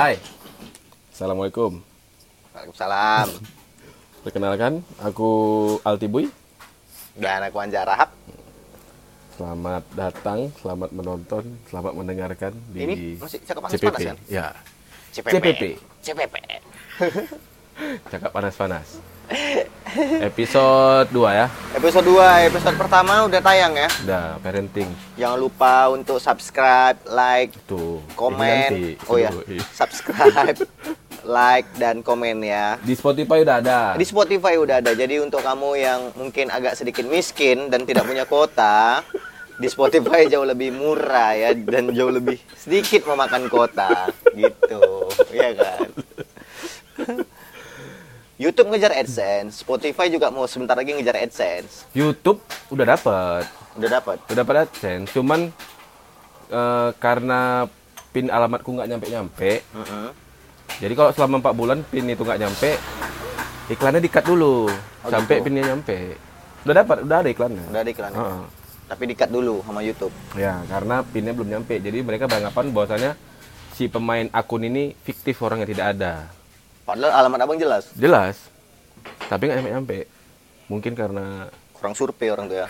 Hai. Assalamualaikum. Waalaikumsalam. Perkenalkan, aku Altibuy. Dan aku Anja Rahab. Selamat datang, selamat menonton, selamat mendengarkan di Ini masih cakap CPP. panas-panas ya? Ya, CPP. CPP. CPP. cakap panas-panas. Episode 2 ya. Episode 2, episode pertama udah tayang ya. Udah parenting. Jangan lupa untuk subscribe, like, Tuh. komen. Oh ya, subscribe, like dan komen ya. Di Spotify udah ada. Di Spotify udah ada. Jadi untuk kamu yang mungkin agak sedikit miskin dan tidak punya kuota, di Spotify jauh lebih murah ya dan jauh lebih sedikit memakan kuota gitu. Iya kan? YouTube ngejar AdSense, Spotify juga mau sebentar lagi ngejar AdSense. YouTube udah dapet. Udah dapat. Udah dapat AdSense, cuman eh, karena pin alamatku nggak nyampe-nyampe, Heeh. Jadi kalau selama 4 bulan pin itu nggak nyampe, iklannya dikat dulu Oh, sampai gitu. pinnya nyampe. Udah dapat, udah ada iklannya. Udah ada iklan. Heeh. Tapi dikat dulu sama YouTube. Ya, karena pinnya belum nyampe. Jadi mereka beranggapan bahwasanya si pemain akun ini fiktif orang yang tidak ada. Padahal alamat abang jelas. Jelas. Tapi nggak nyampe-nyampe. Mungkin karena Kurang survei orang tuh ya.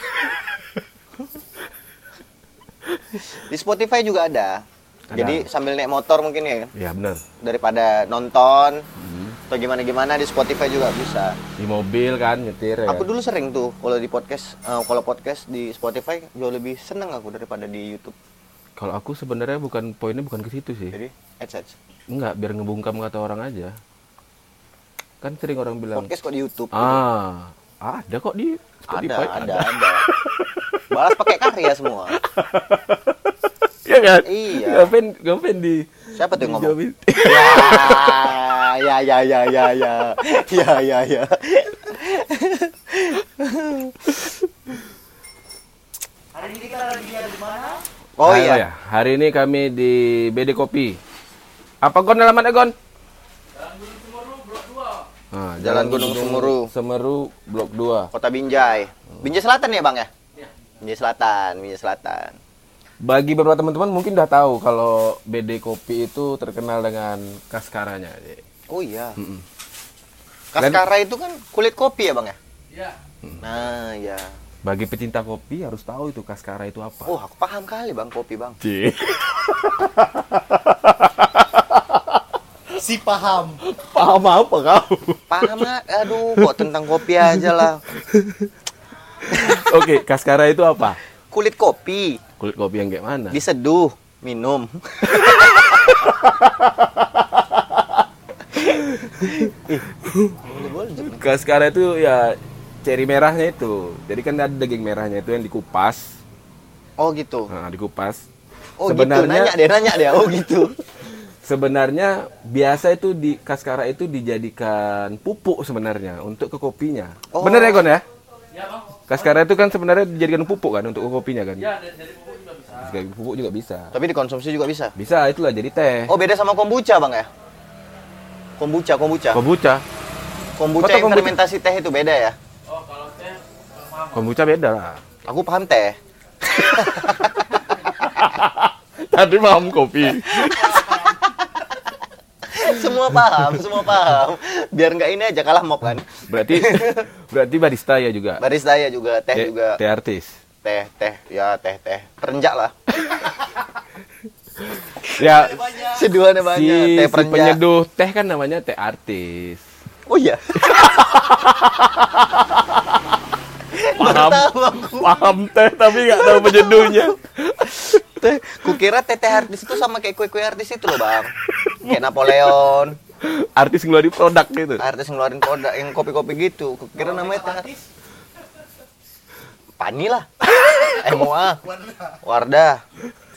Di Spotify juga ada. Ada. Jadi sambil naik motor mungkin ya ya benar. daripada nonton Hmm. atau gimana gimana di Spotify juga bisa. Di mobil kan nyetir ya. Aku dulu sering tuh kalau di podcast eh, kalau podcast di Spotify jauh lebih seneng aku daripada di YouTube. Kalau aku sebenarnya bukan poinnya bukan ke situ sih. Jadi AdSense. Enggak, biar ngebungkam kata orang aja. Kan sering orang bilang, Podcast kok di YouTube? "Ah, ada kok di ada, Spotify." ada, ada. Balas pakai karya semua. Iya kan? Iya. Ngapain ngapain di Siapa tuh yang ngomong? ya, ya, ya, ya, ya, ya, ya, ya. Hari ini kita lagi ada di mana? Oh iya, ya. Hari ini kami di BD Kopi. Apa Gon alamatnya Gon? Nah, Jalan Gunung Semeru. Semeru Blok 2. Kota Binjai. Binjai Selatan ya, Bang ya? Binjai Selatan, Binjai Selatan. Bagi beberapa teman-teman mungkin udah tahu kalau BD Kopi itu terkenal dengan kaskaranya. Oh iya. Mm-mm. Kaskara itu kan kulit kopi ya, Bang ya? Ya. Nah, ya. Bagi pecinta kopi harus tahu itu kaskara itu apa. Oh, aku paham kali, Bang, kopi, Bang. Si paham. Paham apa kau? Paham, ah. aduh, kok tentang kopi aja lah. Oke, kaskara itu apa? Kulit kopi Kulit kopi yang kayak mana? diseduh, minum. Kaskara itu ya ceri merahnya itu. Jadi kan ada daging merahnya itu yang dikupas. Oh gitu. Nah, dikupas. Oh Sebenarnya- gitu. Nanya deh, nanya deh. Oh gitu. Sebenarnya biasa itu di kaskara itu dijadikan pupuk sebenarnya untuk ke kopinya. Oh. Bener ya Gon ya? Ya bang. Kaskara itu kan sebenarnya dijadikan pupuk kan untuk ke kopinya kan? Ya dari, pupuk juga bisa. Sebagai pupuk juga bisa. Tapi dikonsumsi juga bisa. Bisa itulah jadi teh. Oh beda sama kombucha bang ya? Kombucha, kombucha. Kombucha. kombucha Kota yang kombucha. fermentasi teh itu beda ya? Oh kalau teh. Kombucha beda lah. Aku paham teh. Tadi paham kopi. semua paham, semua paham. Biar nggak ini aja kalah mob kan. Berarti berarti barista ya juga. Barista ya juga, teh Teh- juga. Teh artis. Teh, teh, ya teh, teh. Perenjak lah. Ya Seduhannya banyak. si, teh si perenjak. penyeduh teh kan namanya teh artis. Oh iya. Paham, paham teh tapi nggak tahu penyeduhnya. Teh, kukira teh teh artis itu sama kayak kue-kue artis itu loh bang. Kayak Napoleon. Artis ngeluarin produk gitu. Artis ngeluarin produk yang kopi-kopi gitu. Kukira namanya teh artis. Pani lah. MOA. Wardah.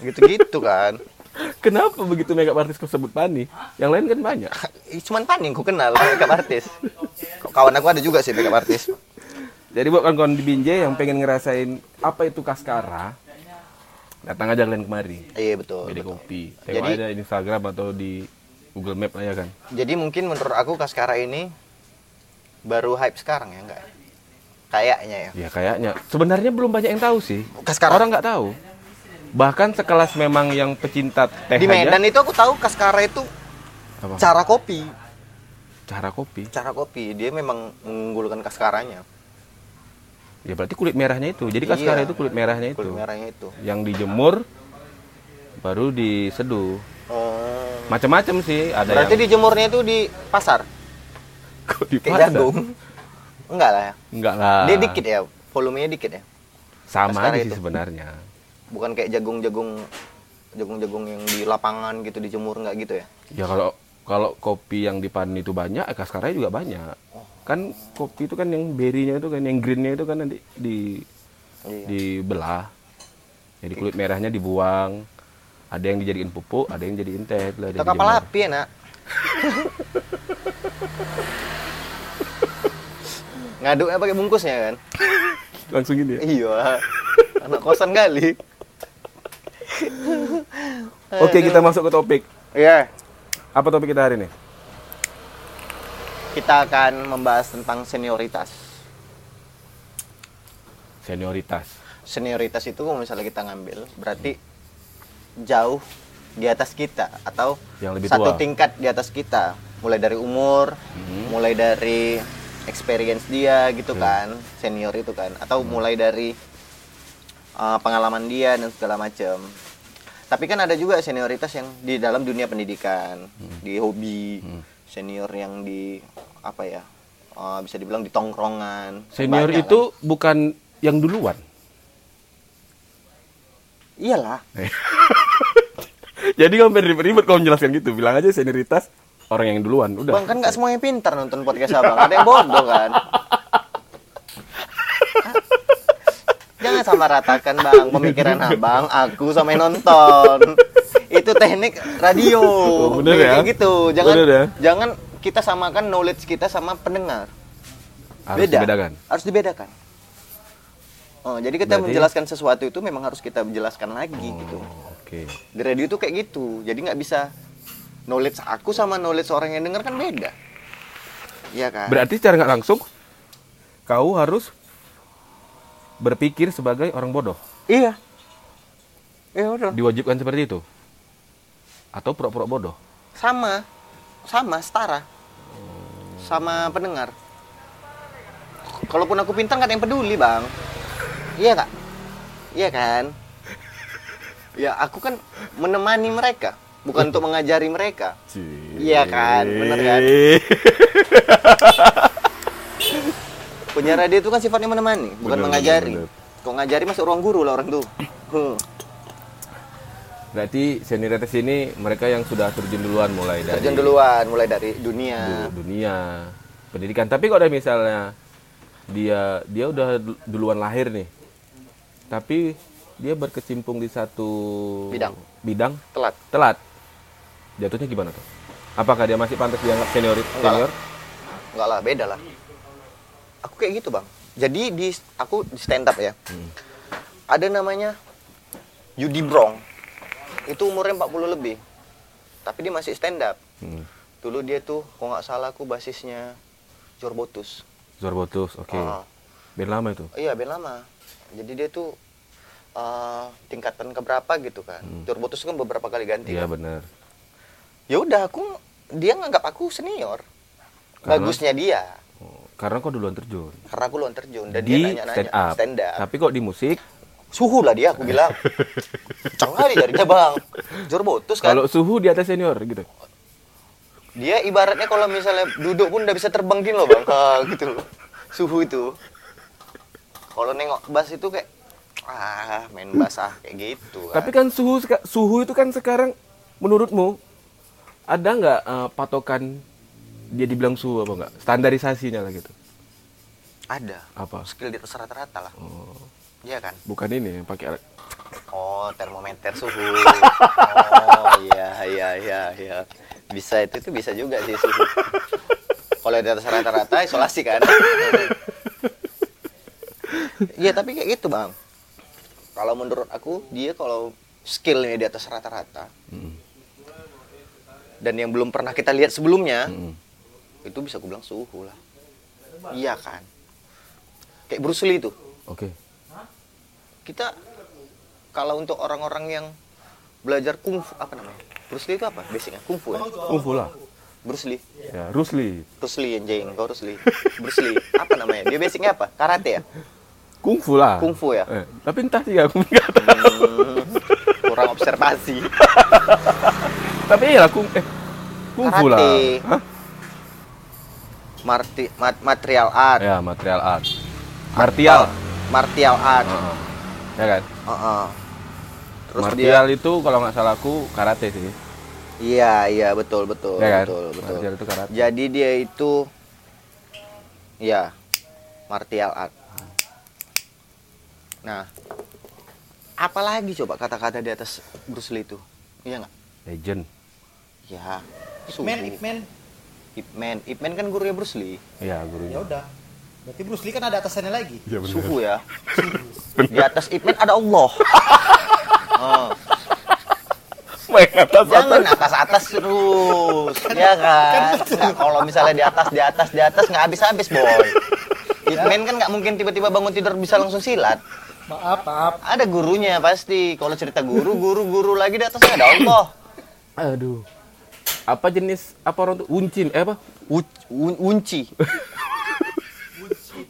Gitu-gitu kan. Kenapa begitu makeup artis kau sebut Pani? Yang lain kan banyak. Ih, Cuman Pani yang ku kenal makeup artis. Kawan aku ada juga sih makeup artis. Jadi buat kawan-kawan di Binjai yang pengen ngerasain apa itu kaskara, datang aja kalian kemari. Iya betul. Beda betul. kopi. Tengok Jadi- aja di Instagram atau di Google Map ya kan. Jadi mungkin menurut aku Kaskara ini baru hype sekarang ya enggak? Kayaknya ya. Ya kayaknya. Sebenarnya belum banyak yang tahu sih. Kaskara. Orang nggak tahu. Bahkan sekelas memang yang pecinta teh Di aja, Medan itu aku tahu Kaskara itu Apa? Cara kopi, Cara kopi. cara kopi dia memang mengunggulkan kaskaranya. Ya berarti kulit merahnya itu. Jadi kaskara Iya. itu kulit merahnya itu. Kulit merahnya itu. Yang dijemur baru diseduh. Oh. Macam-macam sih, ada Berarti yang dijemurnya itu di pasar, Kok di kayak pasar? jagung. Enggak lah ya. Enggak lah. Dia dikit ya, volumenya dikit ya. Sama Kaskara aja itu. sih sebenarnya. Bukan kayak jagung-jagung jagung-jagung yang di lapangan gitu dijemur nggak gitu ya. Ya kalau kalau kopi yang dipanen itu banyak, eh, kaskaranya juga banyak. Kan kopi itu kan yang berry-nya itu kan yang green-nya itu kan nanti di Iya. dibelah. Jadi kulit merahnya dibuang. Ada yang dijadiin pupuk, ada yang jadiin teh. Itu dia kapal api ya, Nak. Ngaduknya pakai bungkusnya kan? Langsung gini ya. Iya. Anak kosan kali. Oke, kita masuk ke topik. Iya. Apa topik kita hari ini? Kita akan membahas tentang senioritas. Senioritas. Senioritas itu kalau misalnya kita ngambil berarti jauh di atas kita atau Yang lebih satu tua. tingkat di atas kita. Mulai dari umur, Hmm. mulai dari experience dia gitu kan, senior itu kan, atau Hmm. mulai dari uh, pengalaman dia dan segala macam. Tapi kan ada juga senioritas yang di dalam dunia pendidikan, Hmm. di hobi, senior yang di apa ya, uh, bisa dibilang di tongkrongan. Senior Banyak itu bukan yang duluan. kan. iyalah. Jadi kamu ribet-ribet kalau menjelaskan gitu. Bilang aja senioritas orang yang duluan. Udah. Bang kan nggak semuanya pintar nonton podcast abang, ada yang bodoh kan. Jangan sama ratakan bang pemikiran abang, aku sama yang nonton. Itu teknik radio. Oh, bener Kayak ya? gitu. Jangan Bener ya? jangan kita samakan knowledge kita sama pendengar. Harus Beda. dibedakan. Harus dibedakan. Oh, jadi kita Berarti- menjelaskan sesuatu itu memang harus kita jelaskan lagi gitu. Oh, Oke. Di radio itu kayak gitu. Jadi nggak bisa knowledge aku sama knowledge orang yang dengar kan beda. Iya kan? Berarti secara nggak langsung kau harus berpikir sebagai orang bodoh. Iya. Iya udah. Diwajibkan seperti itu. Atau pura-pura bodoh. Sama. Sama, setara. Sama pendengar. Kalaupun aku pintar nggak ada yang peduli, Bang. Iya, Kak? Iya kan? Ya, aku kan menemani mereka, bukan untuk mengajari mereka. Iya kan? Bener kan? Penyiar radio itu kan sifatnya menemani, bukan Bener, mengajari. bener, Kok ngajari masuk ruang guru lah orang tuh. Huh. Berarti senioritas ini mereka yang sudah terjun duluan mulai dari Terjun duluan, mulai dari dunia. du- dunia pendidikan. Tapi kalau ada misalnya dia dia udah du- duluan lahir nih, tapi dia berkecimpung di satu Bidang. bidang Telat. telat, jatuhnya gimana tuh? Apakah dia masih pantas dianggap senior? Enggak Senior? Enggak lah, beda lah. Aku kayak gitu, Bang. Jadi di aku di stand up ya. Hmm. Ada namanya Yudi Brong. Itu umurnya 40 lebih. Tapi dia masih stand up. Hmm. Dulu dia tuh kalau nggak salah aku basisnya Jorbotus. Zorbotus, oke. Ah. Band lama itu. Iya, band lama. Jadi dia tuh eh, tingkatan keberapa gitu kan. Jorbotus kan beberapa kali ganti. Hmm. Iya kan. benar. Ya udah aku dia nganggap aku senior. Karena? Bagusnya dia. Oh, karena kok duluan terjun. Karena aku luan terjun dan di dia nanya-nanya stand up. stand up. Tapi kok di musik, Suhu lah dia aku bilang. Kencang kali jarinya bang. Jorbotus kan. kalau suhu di atas senior gitu. Dia ibaratnya kalau misalnya duduk pun udah bisa terbang gini loh bang. Ha, gitu loh. Suhu itu. Kalau nengok bass itu kayak ah main bass ah kayak gitu. Tapi kan suhu suhu itu kan sekarang menurutmu ada nggak eh, patokan dia dibilang suhu apa enggak? Standarisasinya lah gitu. ada Apa? skill di atas rata-rata lah. Oh, Iya kan? bukan ini yang pakai. Oh, termometer suhu. Oh, iya, iya, iya, iya. Bisa itu tuh bisa juga sih suhu. Kalau di atas rata-rata isolasi kan. Iya, tapi kayak gitu, Bang. Kalau menurut aku, dia kalau skillnya di atas rata-rata Mm, dan yang belum pernah kita lihat sebelumnya, mm. itu bisa aku bilang suhu lah. Iya kan? Kayak Bruce Lee itu. Oke. Kita kalau untuk orang-orang yang belajar kungfu apa namanya Bruce Lee itu apa basicnya kungfu ya Kungfu lah. Bruce Lee. Ya, Rusli. Bruce Lee anjing, kau Bruce Lee. Bruce Lee. Apa namanya? Dia basicnya apa? Karate ya? Kungfu lah. Kungfu ya? Eh, tapi entah sih aku nggak tahu. Hmm, kurang observasi. Tapi lah kung eh kungfu lah. Hah? Marti, mat- material art. Ya, material art. Martial. Martial art. Heeh. Ya kan? Heeh. Terus martial itu kalau nggak salah aku karate sih. dia Iya, iya betul betul ya kan? betul betul. Martial itu karate. Jadi dia itu ya martial art. Nah, apalagi coba kata-kata di atas Bruce Lee itu? Iya nggak? Legend. Ya. Ipman. Ipman. Ip Man, Ip Man kan gurunya Bruce Lee. Iya, Ya gurunya. udah. Berarti Bruce Lee kan ada atasannya lagi. Iya Suhu ya. Di atas Ip Man ada Allah. Oh. Main atas Jangan atas atas terus, ya kan? Nggak, kalau misalnya di atas di atas di atas nggak habis habis boy. Hitman kan nggak mungkin tiba-tiba bangun tidur bisa langsung silat. Maaf, maaf. Ada gurunya pasti. Kalau cerita guru, guru, guru lagi di atasnya ada Allah. Aduh. Apa jenis apa orang tuh? Uncin, eh apa? U- un- unci,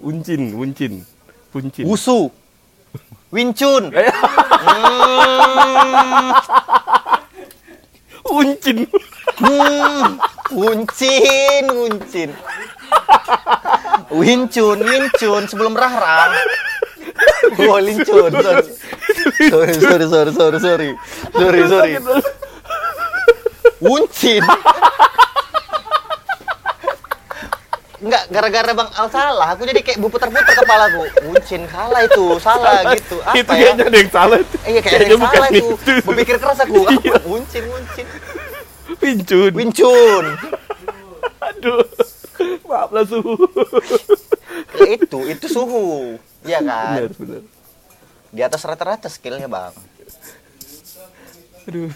Uncin, uncin. Uncin. wusu, wincun. Hmm, uncin. hmm, uncin, uncin. Wincun, wincun sebelum rahrang. Oh, lincun. Sorry, sorry, sorry, sorry, sorry, sorry, sorry. Uncin. Enggak, gara-gara Bang Al salah, aku jadi kayak berputar-putar kepalaku. Uncin salah itu, salah gitu. Apa itu ya? kayaknya ada yang salah. itu. Iya kayak ada Kayaknya yang salah itu. itu. Berpikir keras aku. Apa? Uncin, uncin. Pincun. Wincun. Aduh. Maaflah suhu. Ya itu, itu suhu. Iya kan? Benar, benar. Di atas rata-rata skillnya bang. Aduh.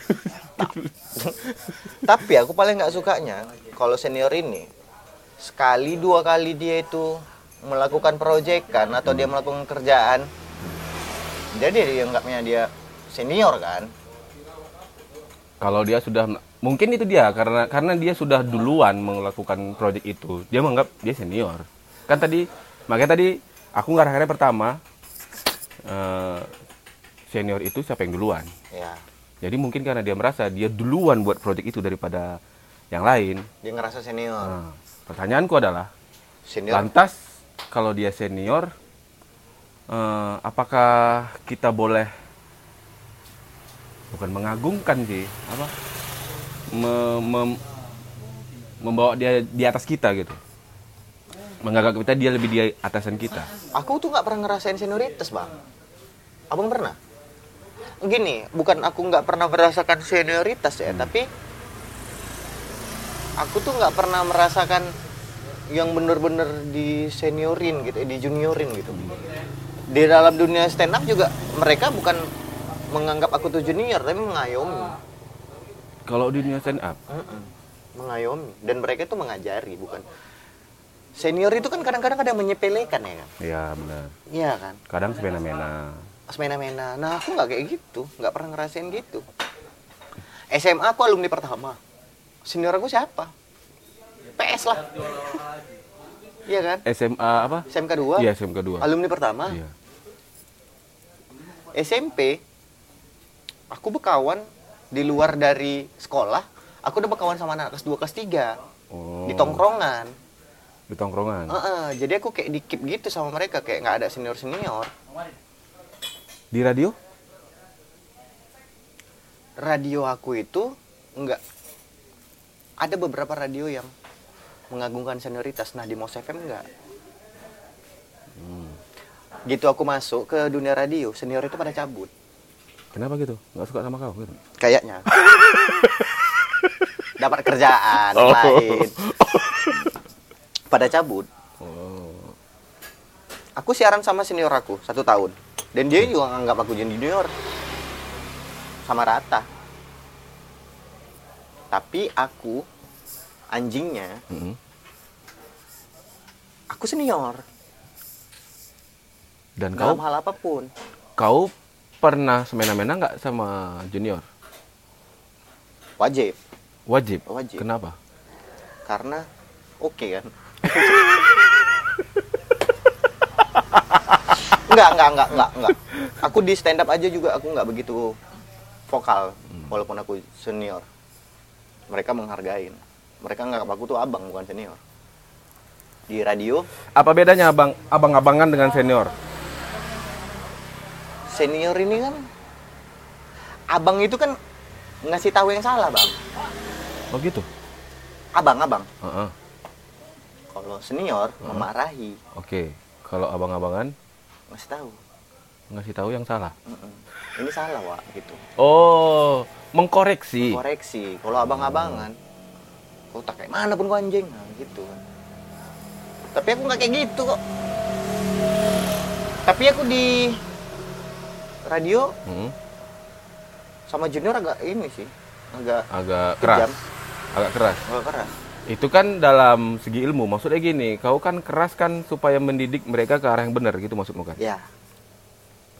Tapi aku paling nggak sukanya kalau senior ini sekali dua kali dia itu melakukan proyekan atau dia melakukan kerjaan, jadi dia dianggapnya dia senior kan? Kalau dia sudah mungkin itu dia karena karena dia sudah duluan melakukan proyek itu. Dia menganggap dia senior. Kan tadi makanya tadi aku ngarahkannya pertama eh, senior itu siapa yang duluan. Ya, Jadi mungkin karena dia merasa dia duluan buat proyek itu daripada yang lain. dia ngerasa senior. Nah, pertanyaanku adalah Senior. lantas kalau dia senior eh, apakah kita boleh bukan mengagungkan sih apa me- mem- membawa dia di atas kita gitu menganggap kita dia lebih di atasan kita Aku tuh nggak pernah ngerasain senioritas bang. Abang pernah? Gini, bukan aku nggak pernah merasakan senioritas ya, tapi aku tuh nggak pernah merasakan yang bener-bener di seniorin gitu, eh, di juniorin gitu. Di dalam dunia stand up juga mereka bukan menganggap aku tuh junior, tapi mengayomi, kalau di dunia stand up Mm-mm. mengayomi. Dan mereka tuh mengajari, bukan. Senior itu kan kadang-kadang ada yang menyepelekan ya kan? ya benar Iya kan? kadang semena-mena semena-mena. Nah, aku nggak kayak gitu, nggak pernah ngerasain gitu. SMA aku alumni pertama. Senior aku siapa? PS lah. Iya kan? SMA apa SMK 2. iya SMK 2 Alumni pertama. iya SMP aku berkawan di luar dari sekolah. Aku udah berkawan sama anak kelas 2 kelas 3 oh, di tongkrongan. di tongkrongan Heeh, jadi aku kayak di keep gitu sama mereka kayak nggak ada senior-senior. di radio radio aku itu enggak ada beberapa radio yang mengagungkan senioritas. Nah di Mos FM enggak gitu aku masuk ke dunia radio senior itu pada cabut. Kenapa gitu? Nggak suka sama kau gitu? Kayaknya. Dapat kerjaan Oh. lain. Pada cabut. Oh. Aku siaran sama senior aku satu tahun. Dan dia juga nganggap aku junior sama rata tapi aku anjingnya Mm-mm. aku senior. Dan kau? dalam hal apa pun. Kau pernah semena-mena nggak sama junior? Wajib. Wajib? Wajib. kenapa? Karena oke kan? Enggak enggak enggak enggak enggak aku di stand up aja juga aku nggak begitu vokal walaupun aku senior mereka menghargain mereka nganggap aku tuh abang bukan senior di radio Apa bedanya abang abang-abangan dengan senior? senior ini kan abang itu kan ngasih tahu yang salah bang Oh gitu. abang abang Heeh. kalau senior memarahi Oke. Kalau abang-abangan ngasih tahu ngasih tahu yang salah. Mm-mm. ini salah wak gitu Oh, mengkoreksi. koreksi kalau abang-abangan kau tak kayak mana pun kau anjing nah, gitu kan tapi aku nggak kayak gitu kok tapi aku di radio Hmm, sama junior agak ini sih agak agak keras. kejam Agak keras. agak keras Itu kan dalam segi ilmu. Maksudnya gini, kau kan keras kan supaya mendidik mereka ke arah yang benar gitu maksudmu kan. ya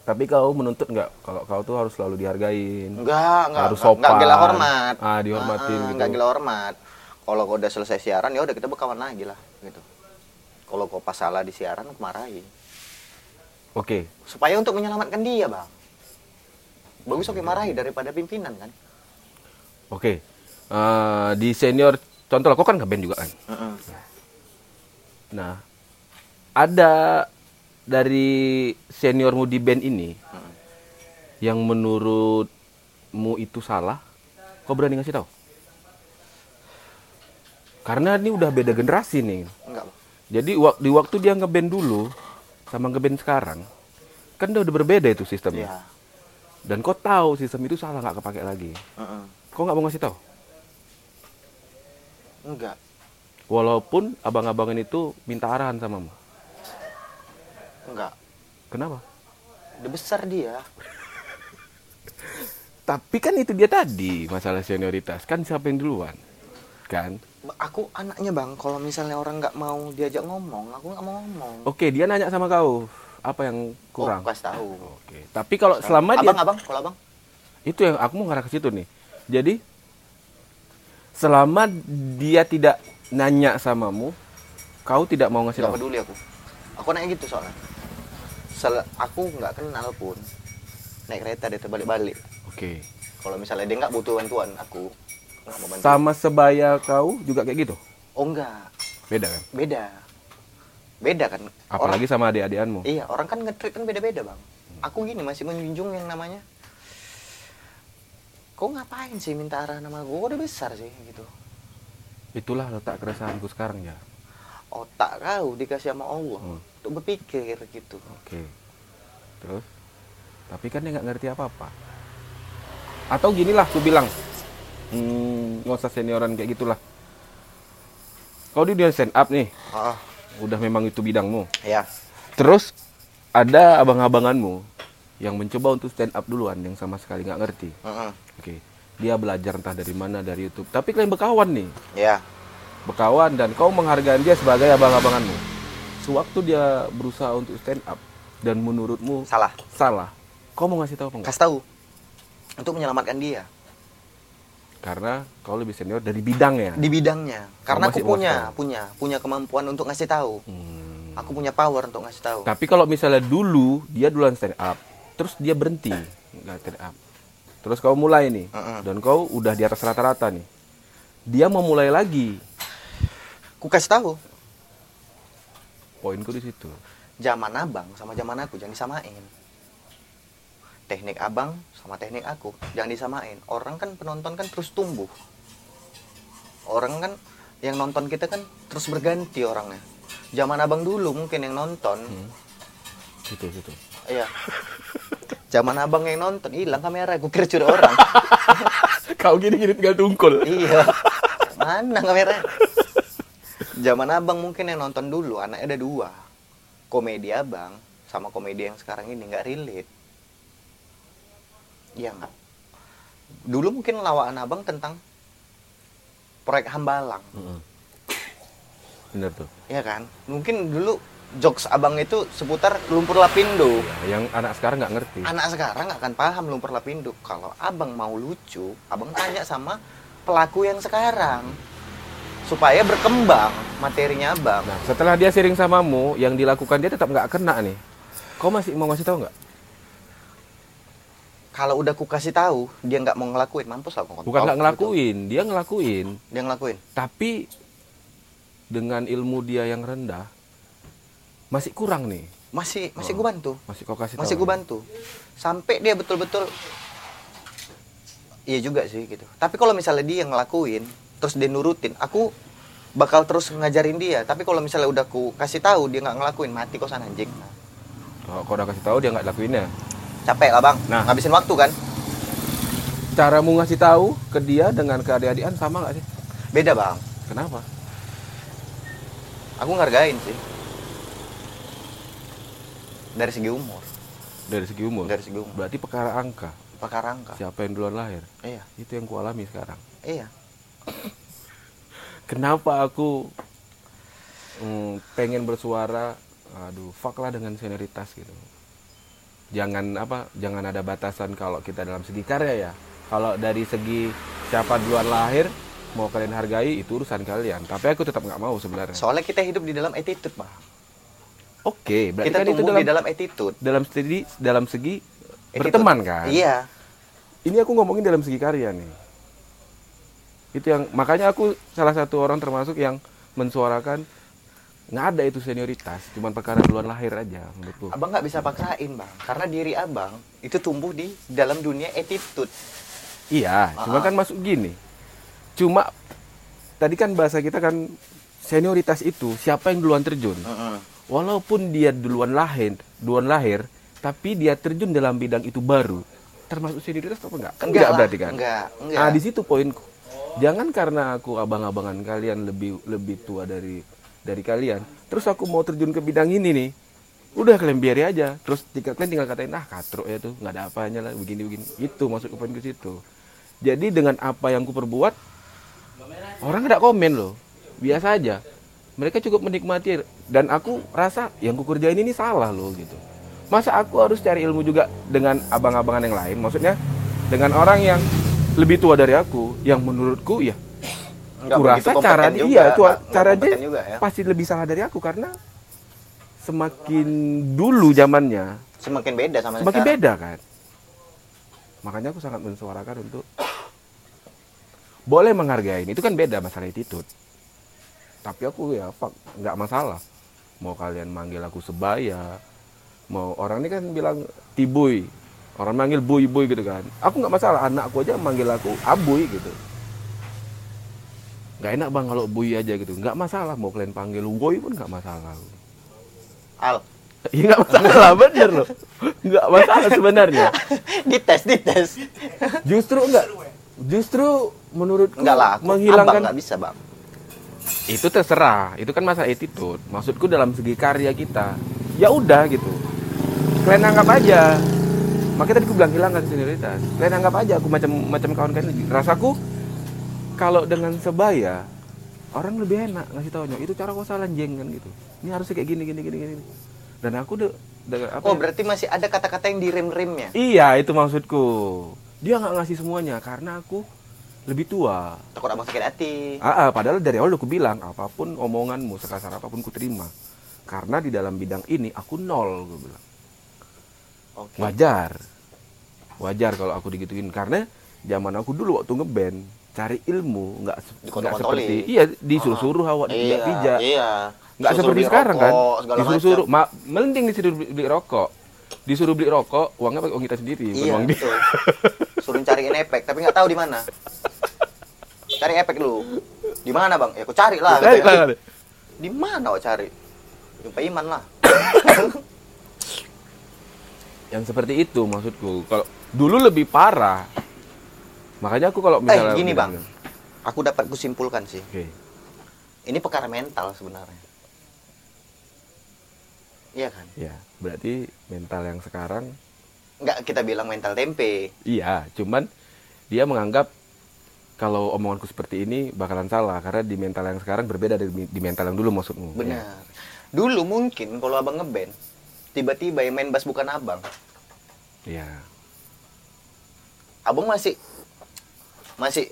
Tapi kau menuntut nggak kalau kau tuh harus selalu dihargain. enggak enggak Harus enggak, enggak sopan. gila hormat Ah, dihormatin Ah, gitu. enggak gila hormat kalau kau udah selesai siaran ya udah kita berkawan lagi lah gitu kalau kau pas salah di siaran aku marahi Oke. supaya untuk menyelamatkan dia bang bagus oke marahi daripada pimpinan kan Oke. Eh, di senior contoh lah, kau kan ngeband juga kan. Heeh. Nah, ada dari seniormu di band ini Heeh. yang menurutmu itu salah, kau berani ngasih tahu? Karena ini udah beda generasi nih. enggak Jadi di waktu dia ngeband dulu sama ngeband sekarang, kan udah berbeda itu sistemnya. Iya. Dan kau tahu sistem itu salah nggak kepake lagi. Heeh. Kau nggak mau ngasih tahu? enggak Walaupun abang-abangan itu minta arahan sama mu. Enggak Kenapa? udah besar dia Tapi kan itu dia tadi masalah senioritas. Kan siapa yang duluan? Kan? aku anaknya bang kalau misalnya orang nggak mau diajak ngomong aku nggak mau ngomong Oke, dia nanya sama kau. Apa yang kurang? oh, kasih tahu Oke. Tapi kalau selama dia abang abang kalau abang itu yang aku mau ngarah ke situ nih. Jadi selama dia tidak nanya samamu, kau tidak mau ngasih nggak tahu. peduli aku aku nanya gitu soalnya aku nggak kenal pun naik kereta dia terbalik-balik Oke. kalau misalnya dia nggak butuh bantuan aku nggak mau bantu Sama sebaya kau juga kayak gitu? oh enggak Beda kan? beda beda kan Apalagi sama adik-adikanmu. orang, iya orang kan nge-treat kan beda-beda bang aku gini masih menjunjung yang namanya kok ngapain sih minta arah nama gue udah besar sih gitu Itulah letak keresahanku sekarang ya. otak kau dikasih sama Allah Hmm. Untuk berpikir gitu Oke. Terus? Tapi kan dia nggak ngerti apa-apa. Atau gini lah, aku bilang, hmm, nggak usah senioran kayak gitulah. Kau di dunia stand up nih, oh udah memang itu bidangmu. ya Terus ada abang-abanganmu yang mencoba untuk stand up duluan yang sama sekali nggak ngerti. Heeh. Oke, dia belajar entah dari mana dari YouTube. Tapi kalian berkawan nih, ya berkawan dan kau menghargai dia sebagai abang-abanganmu. Sewaktu dia berusaha untuk stand up dan menurutmu salah. Salah, kau mau ngasih tahu apa enggak? kasih tahu. Untuk menyelamatkan dia. Karena kau lebih senior dari bidangnya. di bidangnya. Karena aku punya punya punya kemampuan untuk ngasih tahu. Hmm. aku punya power untuk ngasih tahu. Tapi kalau misalnya dulu dia duluan stand up, terus dia berhenti nggak stand up, terus kau mulai nih, Heeh. dan kau udah di atas rata-rata nih, dia mau mulai lagi. aku kasih tahu Poinku di situ. zaman abang sama zaman aku jangan disamain. Teknik abang sama teknik aku jangan disamain. Orang kan penonton kan terus tumbuh. Orang kan yang nonton kita kan terus berganti orangnya. Zaman abang dulu mungkin yang nonton. Hmm. Gitu gitu. iya. Zaman abang yang nonton hilang kamera aku kira curi orang. Kau gini-gini tinggal tungkul. iya. Mana kamera zaman abang mungkin yang nonton dulu anaknya ada dua. Komedi abang sama komedi yang sekarang ini nggak relate. Iya nggak? Dulu mungkin lawaan abang tentang proyek hambalang. Mm-mm. Bener tuh. ya kan? Mungkin dulu jokes abang itu seputar lumpur lapindo. Ya, yang anak sekarang nggak ngerti. anak sekarang nggak akan paham lumpur lapindo. Kalau abang mau lucu abang tanya sama pelaku yang sekarang supaya berkembang materinya abang. Nah, setelah dia sharing samamu, yang dilakukan dia tetap nggak kena nih. Kau masih mau ngasih tahu nggak? Kalau udah ku kasih tahu, dia nggak mau ngelakuin, mampus aku. Bukan nggak ngelakuin, dia ngelakuin. Dia ngelakuin. Tapi dengan ilmu dia yang rendah, masih kurang nih. Masih masih Oh. gua bantu. Masih kau kasih Masih gua bantu. Sampai dia betul-betul Iya juga sih gitu. Tapi kalau misalnya dia ngelakuin, terus dia nurutin, aku bakal terus ngajarin dia. Tapi kalau misalnya udah ku kasih tahu dia nggak ngelakuin, mati kosan anjing. Nah, Kalau kau udah kasih tahu dia nggak lakuinnya. capek lah bang. Nah. ngabisin waktu kan. Caramu ngasih tahu ke dia dengan ke adik-adikan sama nggak sih? Beda bang. Kenapa? Aku ngargain sih. Dari segi umur, Dari segi umur. dari segi umur. Berarti perkara angka. Pakar angka. Siapa yang duluan lahir? Iya, Itu yang kualami sekarang. iya. Kenapa aku mm, pengen bersuara? Aduh, fuck lah dengan senioritas gitu. Jangan apa? Jangan ada batasan kalau kita dalam segi karya ya. Kalau dari segi siapa duluan lahir, mau kalian hargai itu urusan kalian. Tapi aku tetap nggak mau sebenarnya. Soalnya kita hidup di dalam attitude, bang. Oke, berarti Kita kan itu dalam di dalam attitude. dalam segi dalam segi Attitude. berteman kan. Iya. Ini aku ngomongin dalam segi karya nih. Itu yang makanya aku salah satu orang termasuk yang mensuarakan nggak ada itu senioritas, cuman perkara duluan lahir aja menurutku. Abang nggak bisa paksain, bang. Karena diri abang itu tumbuh di dalam dunia attitude. Iya, cuma Ah. kan masuk gini. Cuma tadi kan bahasa kita kan senioritas itu siapa yang duluan terjun. Walaupun dia duluan lahir, duluan lahir, tapi dia terjun dalam bidang itu baru, termasuk senioritas atau enggak? Kan enggak lah, berarti kan? Enggak, enggak. Nah, di situ poinku. Jangan karena aku abang-abangan kalian lebih lebih tua dari dari kalian, terus aku mau terjun ke bidang ini nih. Udah kalian biari aja. Terus tinggal kalian tinggal katain ah katrok ya tuh, nggak ada apanya lah begini begini. Itu masuk ke poin ke situ. Jadi dengan apa yang ku perbuat, orang nggak komen loh. Biasa aja. Mereka cukup menikmati dan aku rasa yang ku kerjain ini salah loh gitu. Masa aku harus cari ilmu juga dengan abang-abangan yang lain? Maksudnya dengan orang yang lebih tua dari aku, yang menurutku ya aku begitu rasa kompeten cara juga, iya itu cara dia juga ya. pasti lebih salah dari aku karena semakin dulu zamannya Semakin beda sama semakin sekarang. beda kan. Makanya aku sangat mensuarakan untuk boleh menghargai itu kan beda masalah attitude. Tapi aku ya fuck, nggak masalah. Mau kalian manggil aku sebaya, mau orang ini kan bilang tibuy, orang manggil buy buy gitu kan. Aku nggak masalah, anakku aja manggil aku abuy gitu. Nggak enak bang kalau buy aja gitu, nggak masalah. Mau kalian panggil woy pun nggak masalah. Al, Ya nggak masalah, bener loh. Nggak masalah sebenarnya. dites, dites. Justru enggak. Justru menurutku Enggak lah, aku, abang menghilangkan nggak bisa bang. itu terserah. Itu kan masa attitude. Maksudku dalam segi karya kita. Ya udah gitu. Kalian anggap aja. Makanya tadi aku bilang hilangkan senioritas. Kalian anggap aja aku macam macam kawan kalian. Rasaku kalau dengan sebaya orang lebih enak ngasih taunya itu cara kau salah jeng kan gitu. Ini harusnya kayak gini gini gini gini. Dan aku udah apa Oh ya? berarti masih ada kata-kata yang direm-remnya. Iya, itu maksudku. Dia nggak ngasih semuanya karena aku lebih tua. Takut abang sakit hati. Ah, ah, padahal dari awal aku bilang apa pun omonganmu sekasar apa pun ku terima. Karena di dalam bidang ini aku nol, gue bilang. Oke. Wajar. Wajar kalau aku digituin karena zaman aku dulu waktu ngeband cari ilmu nggak nggak seperti iya disuruh-suruh awak Iya, tidak pijak Iya. nggak Suruh seperti sekarang kan rokok, segala disuruh-suruh ma- mending disuruh beli, beli rokok disuruh beli rokok uangnya pakai uang kita sendiri Iya, uang dia. Suruh cariin efek, tapi nggak tahu di mana. Cari efek dulu. Di mana bang? Ya aku cari lah. Cari katanya. lah. Di mana kau cari? Jumpa Iman lah. yang seperti itu maksudku kalau dulu lebih parah makanya aku kalau misalnya eh gini bang, aku dapat kusimpulkan sih. oke Ini perkara mental sebenarnya. Iya kan? ya berarti mental yang sekarang Nggak kita bilang mental tempe. iya cuman dia menganggap kalau omonganku seperti ini bakalan salah karena di mental yang sekarang berbeda dari di mental yang dulu maksudmu Ya. Benar. Dulu mungkin kalau abang ngeband, tiba-tiba yang main bass bukan abang. iya Abang masih masih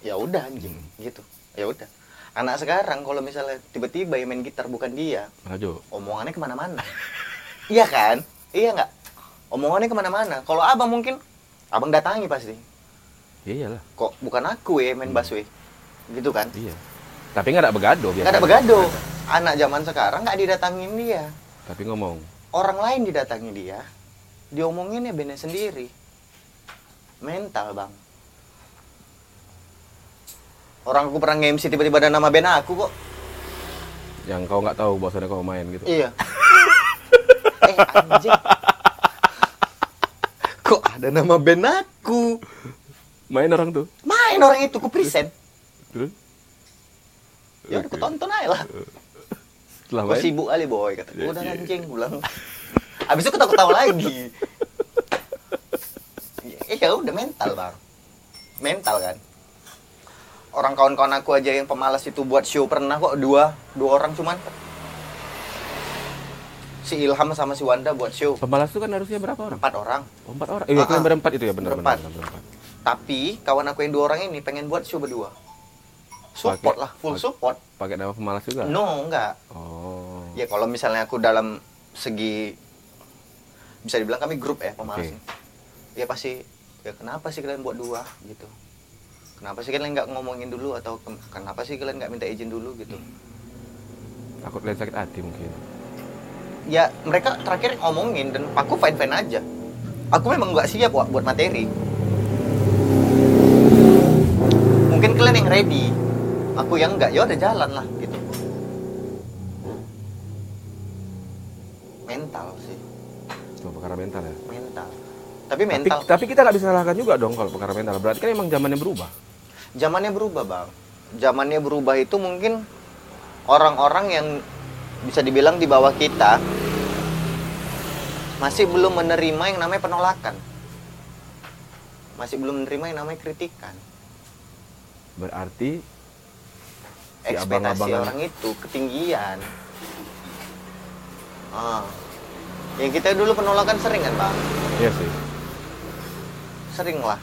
ya udah anjing gitu. Ya udah. anak sekarang kalau misalnya tiba-tiba yang main gitar bukan dia Rajo. omongannya ke mana-mana iya kan iya nggak omongannya ke mana-mana kalau abang mungkin abang datangi pasti Iya iyalah. kok bukan aku ya main bass weh gitu kan Iya. Tapi nggak ada begado biasa. nggak ada begado anak zaman sekarang nggak didatangin dia Tapi ngomong. orang lain didatangi dia diomongin ya bandnya sendiri. Mental bang. Orang aku pernah nge-MC tiba-tiba ada nama band aku kok. Yang kau nggak tahu bahwasannya kau main gitu. iya. Eh anjing. Kok ada nama band aku? Main orang tuh. main orang itu ku present. Terus? Ya udah ku tonton aja lah setelah main. sibuk kali boy kata Iya, udah iya. anjing pulang abis itu ketawa-ketawa lagi ya udah mental bang mental kan orang kawan-kawan aku aja yang pemalas itu buat show pernah kok dua dua orang cuman si Ilham sama si Wanda buat show Pemalas itu kan harusnya berapa orang? empat orang Oh, empat orang. Iya, Ah, kalian ah. berempat itu ya benar Berempat. benar. berempat. tapi kawan aku yang dua orang ini pengen buat show berdua support lah full support Pakai nama pemalas juga? no enggak Oh. Ya kalau misalnya aku dalam segi bisa dibilang kami grup ya pemalas. Oke. Ya pasti ya kenapa sih kalian buat dua gitu. Kenapa sih kalian nggak ngomongin dulu atau ke- kenapa sih kalian nggak minta izin dulu gitu. Takut kalian sakit hati mungkin. Ya mereka terakhir ngomongin dan aku fine fine aja. Aku memang nggak siap buat, buat materi. Mungkin kalian yang ready, aku yang nggak. Ya udah jalan lah gitu. Mental sih, Itu perkara mental ya. mental. Tapi Tapi, mental. tapi kita nggak bisa salahkan juga dong kalau perkara mental. Berarti kan emang zamannya berubah. zamannya berubah bang zamannya berubah itu mungkin orang-orang yang bisa dibilang di bawah kita masih belum menerima yang namanya penolakan masih belum menerima yang namanya kritikan Berarti si ekspektasi abang-abangan orang itu ketinggian ah yang kita dulu penolakan sering kan bang Iya sih. sering lah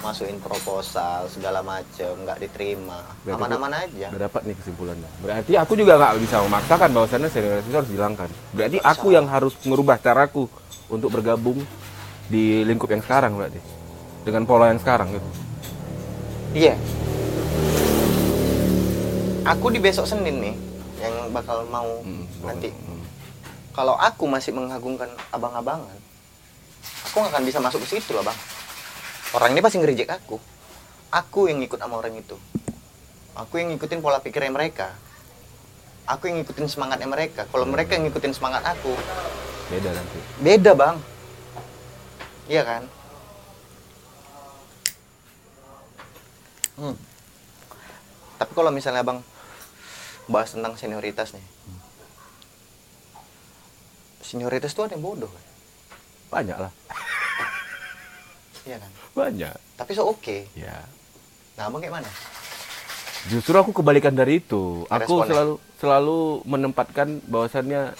masukin proposal segala macem nggak diterima aman-aman aja Udah dapat nih kesimpulannya. Berarti aku juga nggak bisa memaksakan bahwasannya senioritas itu harus dihilangkan. Berarti aku yang harus merubah caraku untuk bergabung di lingkup yang sekarang berarti. Dengan pola yang sekarang gitu. Iya. Aku di besok Senin nih yang bakal mau Hmm, nanti. hmm. Kalau aku masih mengagungkan abang-abangan, aku nggak akan bisa masuk ke situ loh bang. Orang ini pasti ngerejek aku. Aku yang ngikut sama orang itu. Aku yang ngikutin pola pikirnya mereka. Aku yang ngikutin semangatnya mereka. Kalau mereka yang ngikutin semangat aku, Beda nanti. beda bang. Iya kan? Hmm. Tapi kalau misalnya bang bahas tentang senioritas nih, senioritas itu ada yang bodoh, kan? Banyak lah. iya kan? Banyak. Tapi so oke. Ya. Nah abang kayak mana? Justru aku kebalikan dari itu. Aku Responnya? selalu selalu menempatkan bahwasannya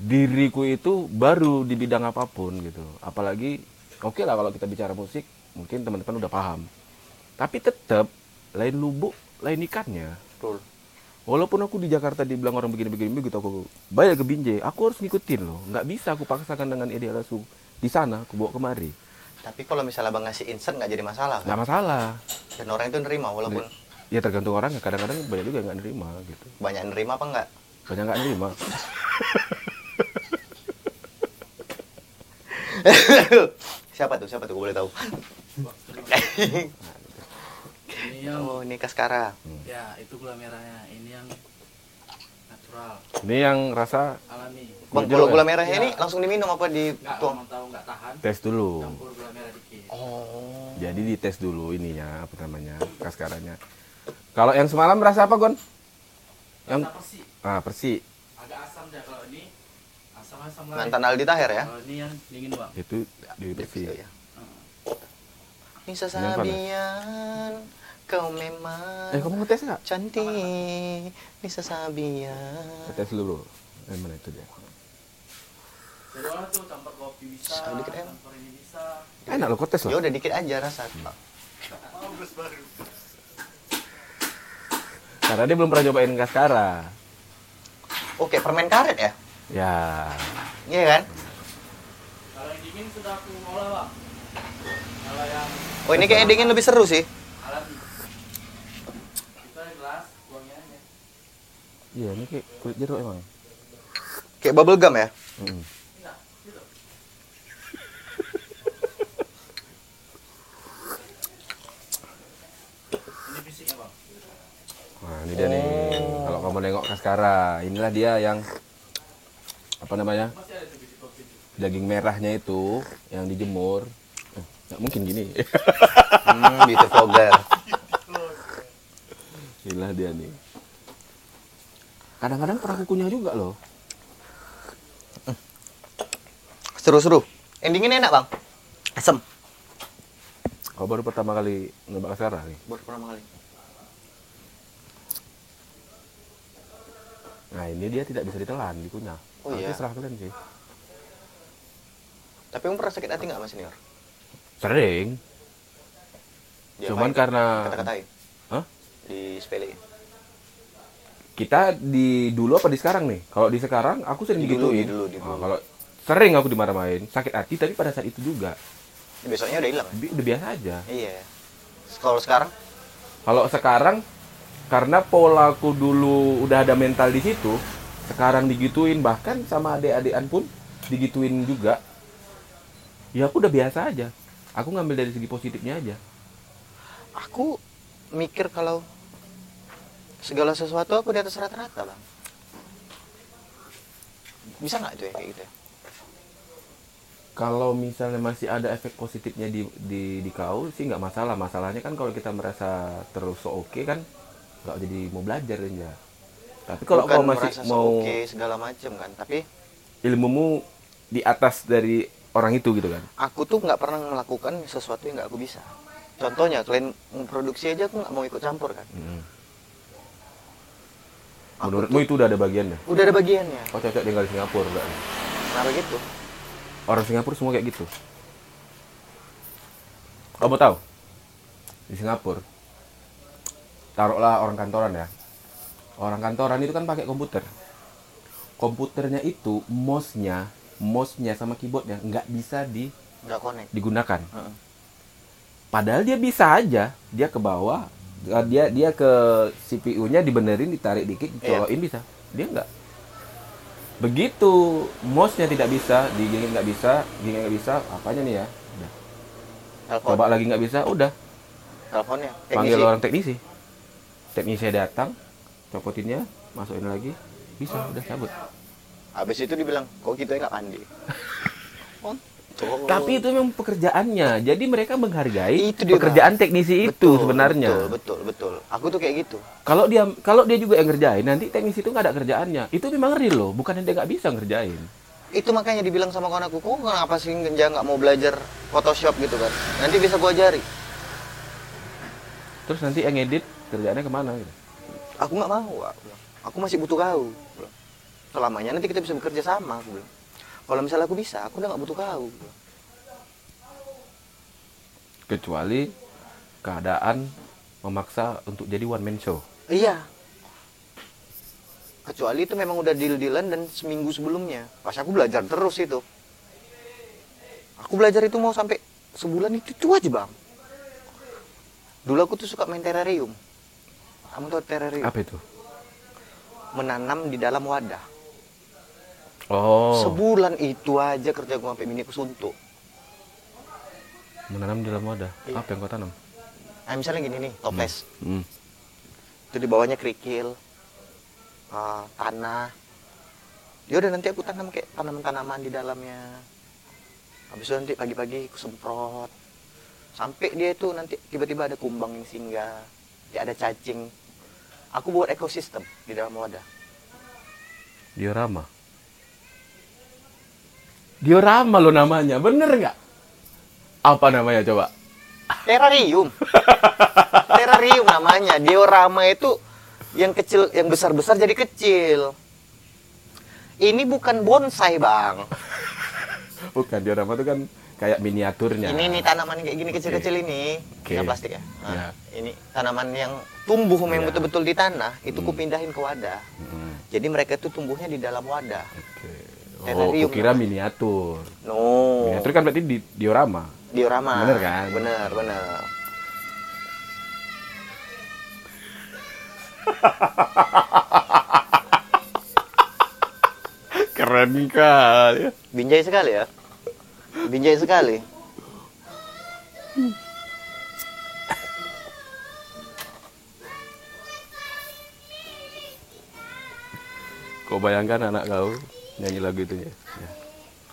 diriku itu baru di bidang apa pun gitu. Apalagi oke lah kalau kita bicara musik, mungkin teman-teman udah paham. Tapi tetap lain lubuk, lain ikannya. Betul. Walaupun aku di Jakarta dibilang orang begini-begini begitu aku banyak ke Binjai, aku harus ngikutin loh. Nggak bisa aku paksakan dengan ide langsung di sana aku bawa kemari. Tapi kalau misalnya abang ngasih insert nggak jadi masalah kan? Nggak masalah. Dan orang itu nerima walaupun Ya tergantung orang ya kadang-kadang banyak juga yang nggak nerima gitu. banyak nerima apa enggak? Banyak nggak nerima. Siapa tuh? Siapa tuh? Gue boleh tahu. ini yang oh ini Kaskara. ya itu gula merahnya ini yang natural Ini yang rasa alami Bang, Jujur kalau ya? gula merahnya Iya. ini langsung diminum apa di nggak tuang? tahu nggak tahan tes dulu. campur gula merah dikit Oh. Jadi dites dulu ininya apa namanya kaskaranya. Kalau yang semalam rasa apa Gon? Yang sih ah persi agak asam deh kalau ini asam asam lain Mantan Aldi Taher ya? kalau ini yang dingin bang itu di persi. Ya. Nisa Ini yang mana? Sabian, kau memang Eh kamu ngetes nggak? cantik. Nisa Sabian. Tes dulu. Eh mana itu dia? tuh campur kopi bisa Sedikit, em. campur ini bisa Enak lo kok tes Ya lah. udah dikit aja rasa. Karena dia belum pernah nyobain kaskara. Oke, permen karet ya? Ya. Iya kan? Kalau yang dingin sudah aku olah bang. Kalau yang Oh, ini kayaknya dingin lebih seru sih. alat itu ada gelas, buangnya aja. Iya, ini kayak kulit jeruk emang. Kayak bubble gum ya? Mm. Ini fisiknya bang. Nah, ini dia nih. Kalau kamu nengok kaskara, inilah dia yang apa namanya? Daging merahnya itu yang dijemur. Eh, nggak mungkin gini. Hmm, girl. inilah dia nih. Kadang-kadang pernah kukunyah juga loh. Seru-seru. Dingin enak, Bang. Asem. Kau baru pertama kali nyoba kaskara nih. Baru pertama kali. Nah, ini dia tidak bisa ditelan, dikunyah. Oh, Nanti iya. serah kalian sih. Tapi kamu pernah sakit hati nggak, Mas Senior? Sering. Dia Cuman karena kata-katain. Hah? Di sepele. Kita di dulu apa di sekarang nih? Kalau di sekarang aku sering Di dulu, digituin. di dulu, di Oh, dulu. kalau sering aku dimarah-marahin, sakit hati tapi pada saat itu juga Besoknya udah hilang. ya? bi- udah biasa aja. Iya. Kalau sekarang Kalau sekarang karena polaku dulu udah ada mental di situ, sekarang digituin bahkan sama adik-adikan pun digituin juga. Ya aku udah biasa aja. Aku ngambil dari segi positifnya aja. aku mikir kalau segala sesuatu aku di atas rata-rata, Bang. Bisa nggak itu ya kayak gitu ya? Kalau misalnya masih ada efek positifnya di di, di kau sih nggak masalah. Masalahnya kan kalau kita merasa terus so oke kan nggak jadi mau belajar ya. Tapi kalau Bukan kau masih merasa mau oke segala macam kan, tapi ilmumu di atas dari orang itu gitu kan. aku tuh nggak pernah melakukan sesuatu yang nggak aku bisa. Contohnya, kalian memproduksi aja aku nggak mau ikut campur kan. Mm. Menurutmu itu udah ada bagiannya? Udah ada bagiannya. Oh cocok tinggal di Singapura berarti. Kenapa gitu? Orang Singapura semua kayak gitu. Kamu tahu? Di Singapura, taruhlah orang kantoran ya. Orang kantoran itu kan pakai komputer. Komputernya itu mouse-nya, mouse-nya sama keyboardnya nggak bisa di, Nggak connect. digunakan. Heeh. Padahal dia bisa aja, dia ke bawah, dia dia ke CPU-nya dibenerin, ditarik dikit, dicolokin bisa. Dia nggak. Begitu mouse-nya tidak bisa, digini nggak bisa, gini nggak bisa, apanya nih ya? Udah. Telepon. Coba lagi nggak bisa, udah. Teleponnya. Panggil Teknisi. orang teknisi. Teknisi datang, copotinnya, masukin lagi, bisa, udah cabut. Habis itu dibilang, kok gitu ya nggak mandi? tuh. Tapi itu memang pekerjaannya, jadi mereka menghargai Itu dia, pekerjaan teknisi itu Betul, sebenarnya. Betul, betul, betul. Aku tuh kayak gitu. Kalau dia kalau dia juga yang ngerjain, nanti teknisi itu nggak ada kerjaannya. Itu memang real loh, bukan dia nggak bisa ngerjain. Itu makanya dibilang sama kawan aku, kok kenapa sih dia nggak mau belajar Photoshop gitu kan? Nanti bisa gua ajari. Terus nanti yang edit kerjaannya ke mana gitu? Aku nggak mau, aku, aku masih butuh kau. Selamanya nanti kita bisa bekerja sama. Aku bilang. Kalau misalnya aku bisa, aku udah nggak butuh kau. bilang. Kecuali keadaan memaksa untuk jadi one man show. Iya. Kecuali itu memang udah deal-dealan dan seminggu sebelumnya. Pas aku belajar terus itu. Aku belajar itu mau sampai sebulan itu, itu aja bang. Dulu aku tuh suka main terrarium. Kamu tahu terrarium? Apa itu? Menanam di dalam wadah. Oh, Sebulan itu aja kerja gua sampai mini kesuntuk. menanam di dalam wadah. Iya. Apa yang kau tanam? Nah, misalnya gini nih, toples. Hmm. Itu di bawahnya kerikil, ah, tanah. Ya udah nanti aku tanam kayak tanaman-tanaman di dalamnya. Habis itu nanti pagi-pagi aku semprot. Sampai dia itu nanti tiba-tiba ada kumbang yang singgah, ya ada cacing. Aku buat ekosistem di dalam wadah. Diorama. Diorama lo namanya, bener nggak? Apa namanya coba? Terrarium. Terrarium namanya. Diorama itu yang kecil, yang besar-besar jadi kecil. Ini bukan bonsai, Bang. Bukan diorama itu kan kayak miniaturnya. Ini nih tanaman kayak gini kecil-kecil ini, Oke. nggak plastik ya. Nah, Ya. Ini tanaman yang tumbuh memang Ya. betul-betul di tanah, itu Hmm. kupindahin ke wadah. Mm, Jadi mereka itu tumbuhnya di dalam wadah. Oke. Oh, kira miniatur. No. Miniatur kan berarti di diorama. diorama. Bener kan? Bener, bener. Keren kali. Binjai sekali ya. Binjai sekali. Kau bayangkan anak kau nyanyi lagu itu ya? ya.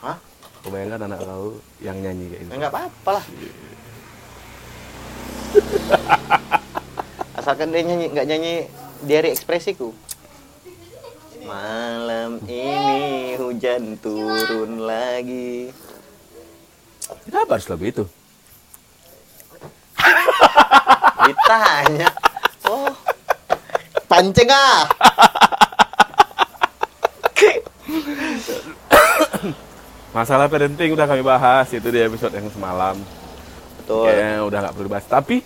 Hah? Kau bayangkan anak kau yang nyanyi kayak gitu. Enggak apa-apa lah. Asalkan dia nyanyi, nggak nyanyi diari ekspresiku. Malam ini hujan turun lagi. Kenapa harus lagu itu? Ditanya. Oh. Pancing ah. Masalah parenting udah kami bahas itu di episode yang semalam. Betul. Kayaknya udah nggak perlu bahas. Tapi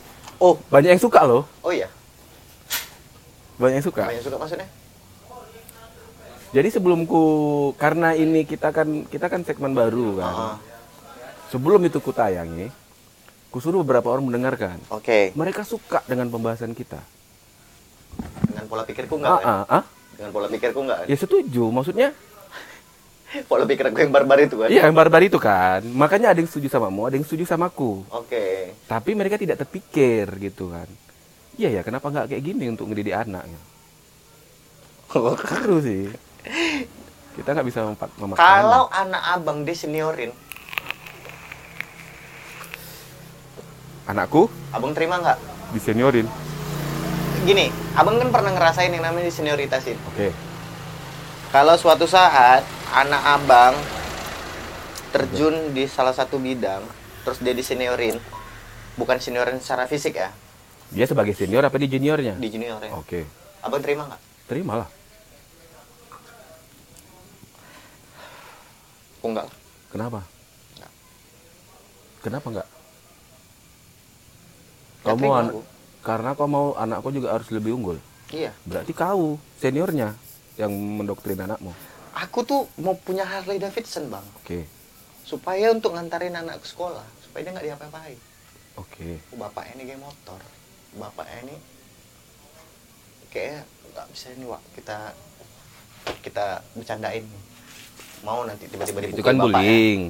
Oh, banyak yang suka loh. oh iya. Banyak yang suka. Banyak suka maksudnya? Jadi sebelumku karena ini kita kan kita kan segmen baru kan. Ah, Sebelum itu ku tayangi, ku suruh beberapa orang mendengarkan. Oke. Mereka suka dengan pembahasan kita. Dengan pola pikirku enggak? Ah, kan? ah, ah. Dengan pola pikirku enggak? Ya setuju. Maksudnya Pola pikir aku yang barbar itu kan? Iya, yang barbar itu kan. Makanya ada yang setuju samamu, ada yang setuju samaku. Oke. Tapi mereka tidak terpikir gitu kan. Iya ya, kenapa nggak kayak gini untuk ngedidik anak? ya? Seru sih. Kita nggak bisa memaksa. Kalau anak. anak abang diseniorin, anakku abang terima nggak? diseniorin. Gini, abang kan pernah ngerasain yang namanya disenioritasin. Oke. Kalau suatu saat anak abang terjun di salah satu bidang, terus dia diseniorin, bukan seniorin secara fisik ya, Dia sebagai senior apa di juniornya? di juniorin. Oke. Abang terima nggak? Terimalah. Aku nggak. Kenapa? Nggak. Kenapa nggak? Nggak Kau mau terima aku. karena kau mau anakku juga harus lebih unggul. Iya. Berarti kau seniornya yang mendoktrin anakmu. Aku tuh mau punya Harley Davidson bang, Oke. supaya untuk ngantarin anak ke sekolah, supaya dia nggak diapa-apain. Oke. Oh, bapaknya ini geng motor bapaknya ini kayaknya nggak bisa ini Wak. kita kita bercandain mau nanti tiba-tiba Itu kan bapaknya. bullying.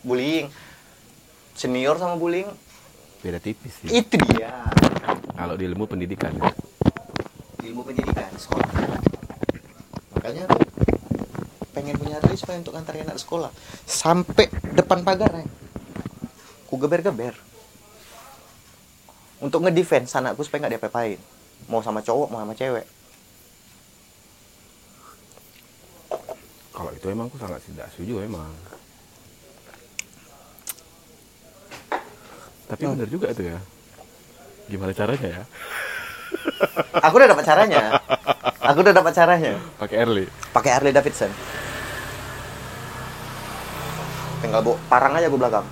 bullying senior sama bullying Beda tipis sih. itu dia Kalau di ilmu pendidikan. ya. ilmu pendidikan sekolah makanya pengen punya Harley supaya untuk nganterin anak sekolah sampai depan pagar ya ku geber-geber untuk ngedefense anakku supaya nggak diapa-apain mau sama cowok mau sama cewek Kalau itu emang aku sangat tidak setuju emang. Tapi Hmm. benar juga itu ya. Gimana caranya ya? aku udah dapat caranya aku udah dapat caranya Pakai early. pakai Harley Davidson tinggal bawa parang aja gue belakang.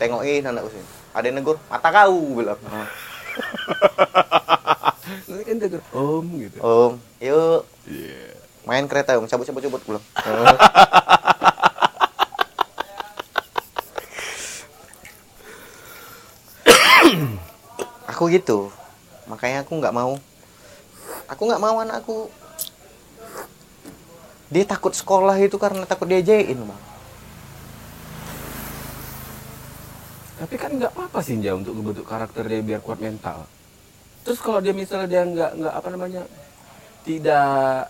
Tengokin anakku sih ada yang negur mata kau bilang. Nanti kan dia om gitu. om yuk. Iya. main kereta om. Cabut cabut cabut belum aku gitu. Makanya aku nggak mau. Aku nggak mau anakku. Dia takut sekolah itu karena takut diajain bang Tapi kan nggak apa-apa sih Nja untuk membentuk karakter dia biar kuat mental. Terus kalau dia misalnya dia nggak nggak apa namanya tidak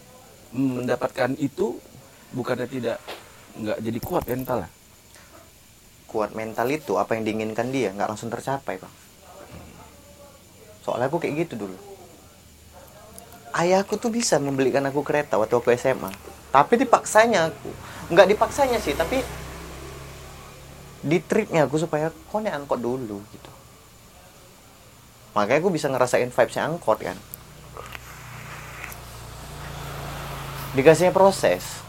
mendapatkan itu bukannya tidak nggak jadi kuat mental lah. kuat mental itu apa yang diinginkan dia nggak langsung tercapai bang soalnya aku kayak gitu dulu ayahku tuh bisa membelikan aku kereta waktu aku SMA tapi dipaksanya aku nggak dipaksanya sih tapi di triknya aku supaya kau nih angkot dulu gitu makanya aku bisa ngerasain vibesnya angkot kan dikasihnya proses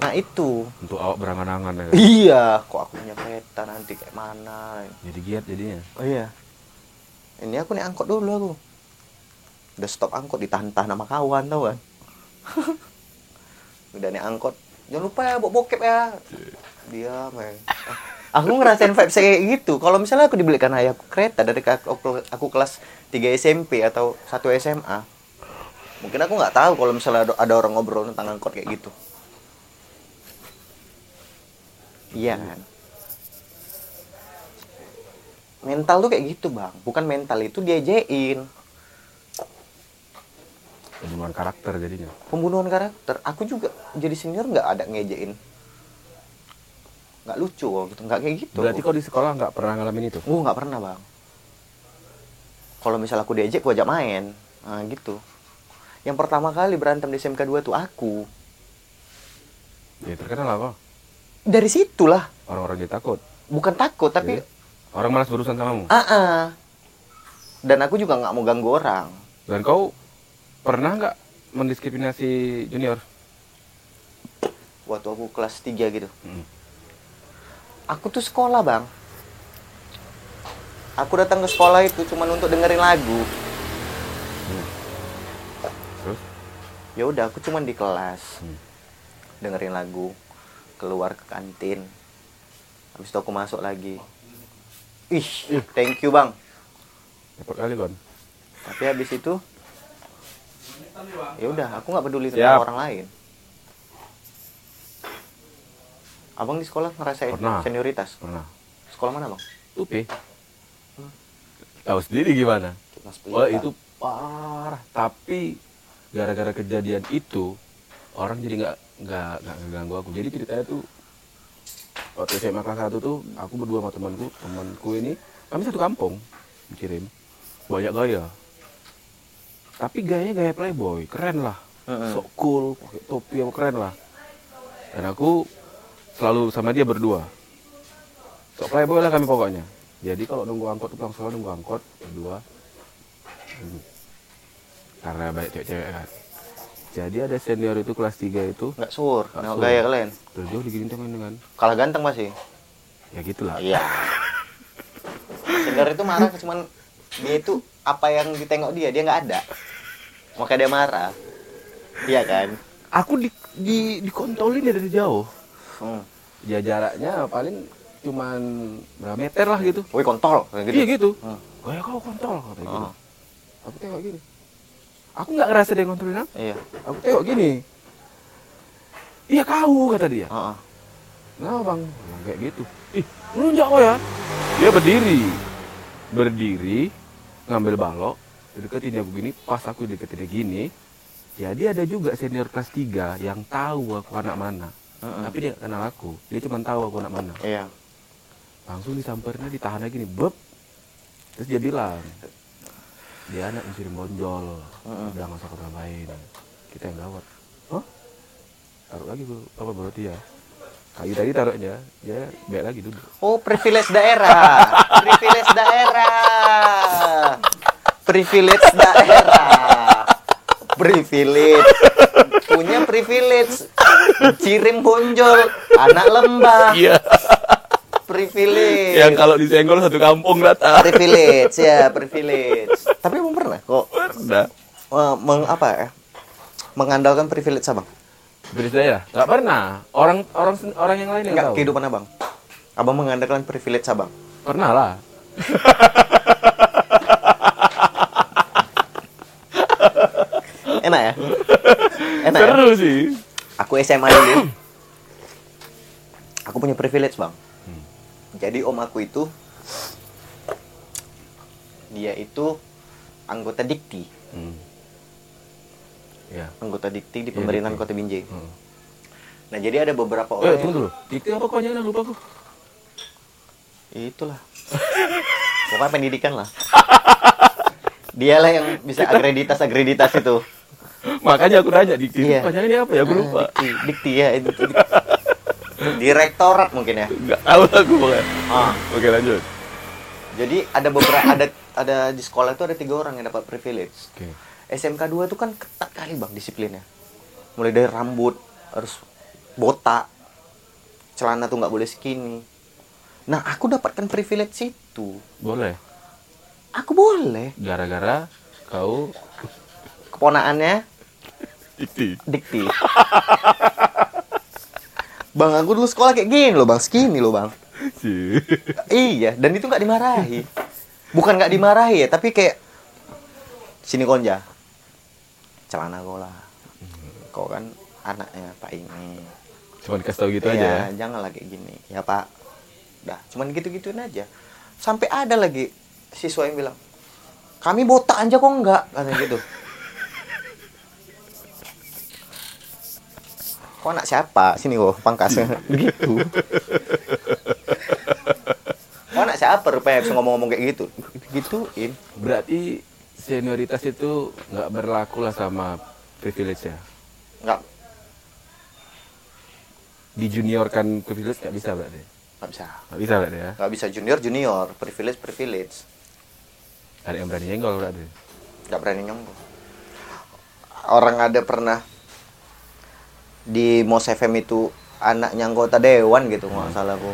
Nah itu. Untuk awak berangan-angan ya. Iya, kok aku punya kereta nanti kayak mana? Jadi giat jadinya. Oh iya. Ini aku naik angkot dulu aku. Udah stop angkot ditahan-tahan sama kawan tau kan. Udah naik angkot. Jangan lupa ya bawa bokep ya. Dia men. Aku ngerasain vibes kayak gitu. Kalau misalnya aku dibelikan ayahku kereta dari aku, aku kelas 3 SMP atau 1 SMA. Mungkin aku nggak tahu kalau misalnya ada, ada orang ngobrol tentang angkot kayak gitu. Iya kan? Mental tuh kayak gitu bang. Bukan mental itu diajain. Pembunuhan karakter jadinya. pembunuhan karakter aku juga jadi senior nggak ada ngejain nggak lucu kok gitu nggak kayak gitu Berarti kau di sekolah nggak pernah ngalamin itu? oh nggak pernah bang kalau misal aku diajak aku ajak main nah gitu yang pertama kali berantem di SMK 2 tuh aku Ya terkenal apa? dari situlah Orang-orang jadi takut. bukan takut tapi Iya. Orang malas berurusan samamu. ah ah. dan aku juga nggak mau ganggu orang Dan kau pernah nggak mendiskriminasi junior? waktu aku kelas 3 gitu Hmm. Aku tuh sekolah bang. Aku datang ke sekolah itu cuma untuk dengerin lagu. Terus? ya udah aku cuman di kelas. Hmm. dengerin lagu keluar ke kantin. Habis itu aku masuk lagi. Ih thank you bang. Dapat kali kon. tapi habis itu ya udah aku nggak peduli Siap. tentang orang lain abang di sekolah ngerasain Pernah. senioritas Pernah. sekolah mana bang UP. Tahu sendiri gimana? Wah itu parah. Tapi gara-gara kejadian itu orang jadi nggak nggak nggak ngeganggu aku. Jadi ceritanya tuh waktu SMA kelas 1 tuh aku berdua sama temanku, temanku ini kami satu kampung kirim banyak gaya. Tapi gayanya gaya playboy, keren lah. Sok cool, pakai topi apa keren lah. Dan aku selalu sama dia berdua. Sok playboy lah kami pokoknya. Jadi kalau nunggu angkot tuh pulang sekolah nunggu angkot berdua. Hmm. Karena banyak cewek-cewek kan. Jadi ada senior itu kelas 3 itu nggak sur Nggak gaya kalian terus dia digintungin dengan kalah ganteng masih ya gitulah. iya senior itu marah cuman dia itu apa yang ditengok dia dia nggak ada makanya dia marah iya kan Aku di, di dikontolin dari jauh. hmm. Ya jaraknya paling cuman berapa meter lah gitu. woi kontol kayak gitu Iya gitu. Hmm. Gaya kau kontol kata gitu. Oh, Aku tengok gini. Aku nggak ngerasa dia ngontrolin aku. iya Aku tengok gini. Iya kau kata dia. Kenapa bang? Bilang kayak gitu. Ih, melunjak kok ya. Dia berdiri. Berdiri, ngambil balok, deketin dia begini, pas aku deketin dia gini, jadi ada juga senior kelas 3 yang tahu aku anak mana. Heeh. Tapi dia kenal aku. Dia cuma tahu aku anak mana. iya Langsung disamperin ditahan lagi nih, beb. Terus dia bilang, dia anak mencuri bonjol. Heeh. Udah nggak usah kau tambahin. Kita yang gawat. Hah? Taruh lagi bu, apa berarti ya? Kayu tadi taruhnya, dia baik lagi duduk. oh privilege daerah privilege daerah privilege daerah privilege punya privilege cirim bonjol anak lembah Iya. privilege Yang kalau disenggol satu kampung datang. privilege ya privilege tapi emang pernah kok Pernah. eh, meng apa ya mengandalkan privilege abang Beri saya, nggak pernah. Orang orang orang yang lain yang enggak tahu. kehidupan abang abang mengandalkan privilege abang Pernah lah. enak ya enak ya? Seru sih. aku SMA dulu aku punya privilege bang jadi om aku itu dia itu anggota dikti Hmm. Ya. anggota dikti di Iya, pemerintahan. Kota Binjai Hmm. nah jadi ada beberapa Eh, orang tunggu dulu. Dikti apa jangan lupa aku. itulah pokoknya pendidikan lah dialah yang bisa akreditas akreditas itu Makanya aku nanya dikti. Iya. Iya. ini apa ya? Aku lupa. dikti dikti ya itu itu. direktorat mungkin ya Enggak tahu aku pokoknya. ah Oke, lanjut. jadi ada beberapa ada ada di sekolah itu ada tiga orang yang dapat privilege Oke. SMK 2 itu kan ketat kali bang disiplinnya mulai dari rambut harus botak celana tuh nggak boleh skinny nah aku dapatkan privilege itu Boleh. aku boleh Gara-gara kau keponaannya Dikti. dikti. Bang aku dulu sekolah kayak gini loh bang. Skinny loh bang. Iya dan itu nggak dimarahi. Bukan nggak dimarahi ya tapi kayak sini konja. Celana kau lah. Kau kan anaknya pak ini Cuma dikasih tahu gitu Iya, aja ya. janganlah kayak gini. Ya pak. Dah cuman gitu gituin aja. Sampai ada lagi siswa yang bilang kami botak aja kok enggak katanya gitu kok anak siapa? Sini kok pangkas. Gitu. Kok anak siapa rupanya bisa ngomong-ngomong kayak gitu? Gituin. Berarti senioritas itu nggak berlaku lah sama privilege ya. nggak. Dijuniorkan privilege nggak bisa berarti. nggak bisa. Nggak bisa berarti ya. nggak bisa junior junior. Privilege privilege. Ada yang berani nyenggol berarti. nggak berani nyonggol orang ada pernah di Mos FM itu anaknya anggota dewan gitu nggak salah aku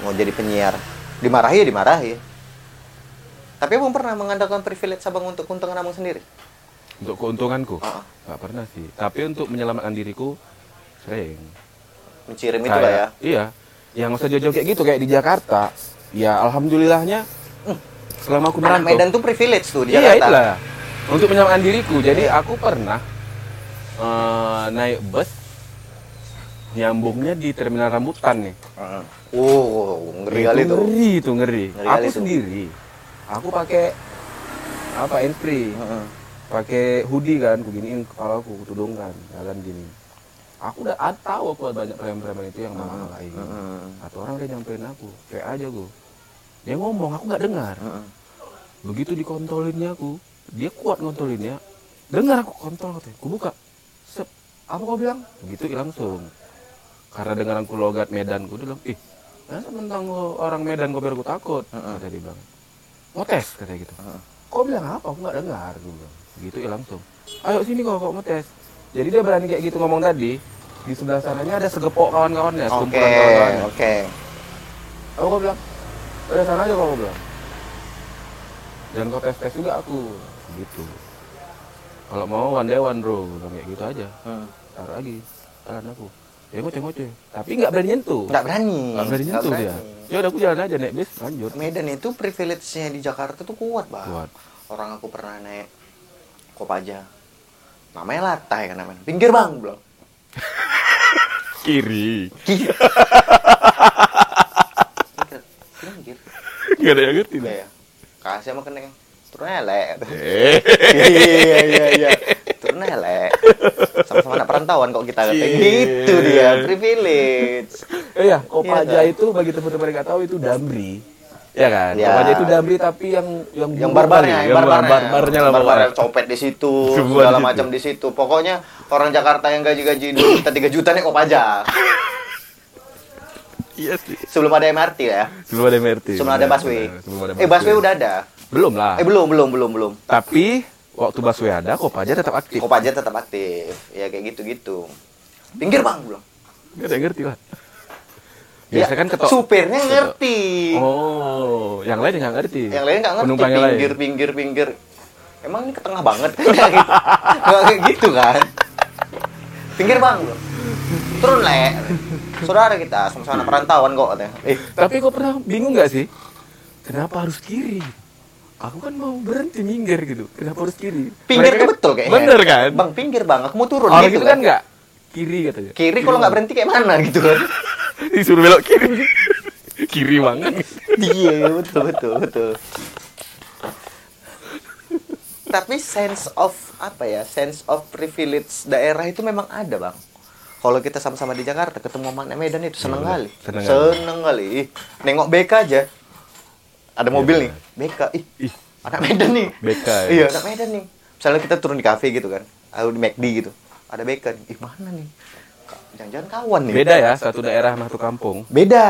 mau jadi penyiar dimarahi ya dimarahi tapi abang pernah mengandalkan privilege abang untuk keuntungan abang sendiri Untuk keuntunganku Ah. nggak pernah sih. Tapi untuk menyelamatkan diriku sering. mencirim itu lah ya Iya. Yang masa jauh-jauh kayak gitu kayak di Jakarta. Ya alhamdulillahnya selama aku merantau. Medan tuh privilege tuh di Iya Jakarta itulah. Untuk menyelamatkan diriku. Jadi aku pernah eh, naik bus nyambungnya di terminal rambutan nih. Heeh. oh ngeri kali itu Ngeri itu ngeri. Ngeri aku sendiri. Aku pakai apa entry. Heeh. Pakai hoodie kan, ku giniin kepala aku, ku tudungkan, jalan gini. Aku udah tahu aku ada banyak preman-preman itu yang mahal kayak gini. Heeh. Satu orang dia nyamperin aku, kayak aja gue. Dia ngomong, aku nggak dengar. Heeh. Begitu dikontrolinnya aku, dia kuat ngontrolinnya. Dengar aku kontrol katanya, aku buka. Sep, apa kau bilang? Begitu langsung. Karena dengan aku logat Medan, gue bilang, ih, masa tentang lo orang Medan kau biar gue takut? Kata dia bilang, ngetes katanya gitu. Heeh. Kau bilang apa? Aku nggak dengar. Gue bilang, gitu ya langsung. Ayo sini kau, kau ngetes. Jadi dia berani kayak gitu ngomong tadi. Di sebelah sananya ada segepok kawan-kawannya, oke sekumpulan kawan-kawannya. oke Aku bilang, udah sana aja kau bilang. Dan kau tes tes juga aku, gitu. Kalau mau one day one bro, bilang kayak gitu aja. Hmm. Taruh lagi, jalan aku. Ya ngoceh ngoceh. Tapi nggak berani nyentuh. nggak berani. Nggak berani nyentuh dia. Ya udah aku jalan aja naik bis, lanjut. Medan itu privilege-nya di Jakarta tuh kuat bang. Kuat. orang aku pernah naik Kopaja namanya Latai kan namanya. Pinggir bang belum Kiri. pinggir. Pinggir. Gak ada yang ngerti Iya ya kasih sama keneng turun elek. Eh. iya iya iya turun elek sama-sama anak perantauan kok kita kayak gitu dia privilege Eh ya, Kopaja Iya, kan? itu bagi teman-teman yang nggak tahu itu Damri. Ya kan? Ya. Kopaja itu Damri tapi yang yang yang barbarnya, yang barbarnya, barbarnya lah pokoknya. copet di situ, Semua segala macam di situ. Pokoknya orang Jakarta yang gaji-gaji 2 juta 3 juta nih kok pajak. Iya sih. Sebelum ada MRT ya. Sebelum ada MRT. Sebelum ada busway. Sebelum ada Eh busway udah ada. Belum lah. Eh belum belum belum belum. Tapi waktu ada, Kopaja tetap aktif. Kopaja tetap aktif. Ya kayak gitu-gitu. Pinggir bang belum. Gak ada yang ngerti lah. Biasa kan ketok. Ya, Supirnya ngerti. Oh, yang lain nggak ngerti. Yang lain nggak ngerti. Penumpang lain. Pinggir pinggir pinggir. Emang ini ke tengah banget Nggak gitu. Nggak kayak gitu kan. Pinggir bang belum. Turun le. Saudara kita sama-sama perantauan kok. Eh, Tapi kok pernah bingung nggak sih? Kenapa harus kiri? Aku kan mau berhenti minggir gitu. Kenapa harus kiri? pinggir Mereka tuh kan- betul kayaknya. Bener kan? Bang, pinggir bang, aku mau turun Orang gitu itu kan nggak kiri katanya. Kiri kalau nggak berhenti kayak mana gitu kan. Disuruh belok kiri. kiri banget. Iya, betul betul betul. Tapi sense of apa ya? Sense of privilege daerah itu memang ada, Bang. Kalau kita sama-sama di Jakarta ketemu sama Medan itu seneng Iya, kali. seneng Seneng, kali. nengok BK aja. Ada mobil nih, BK. Ih, Ih, anak Medan nih. BK ya? Iya, anak Medan nih. Misalnya kita turun di kafe gitu kan. Atau di McD gitu. Ada BK nih. Ih, mana nih? Jangan-jangan kawan nih. beda ya satu daerah sama satu kampung. Beda.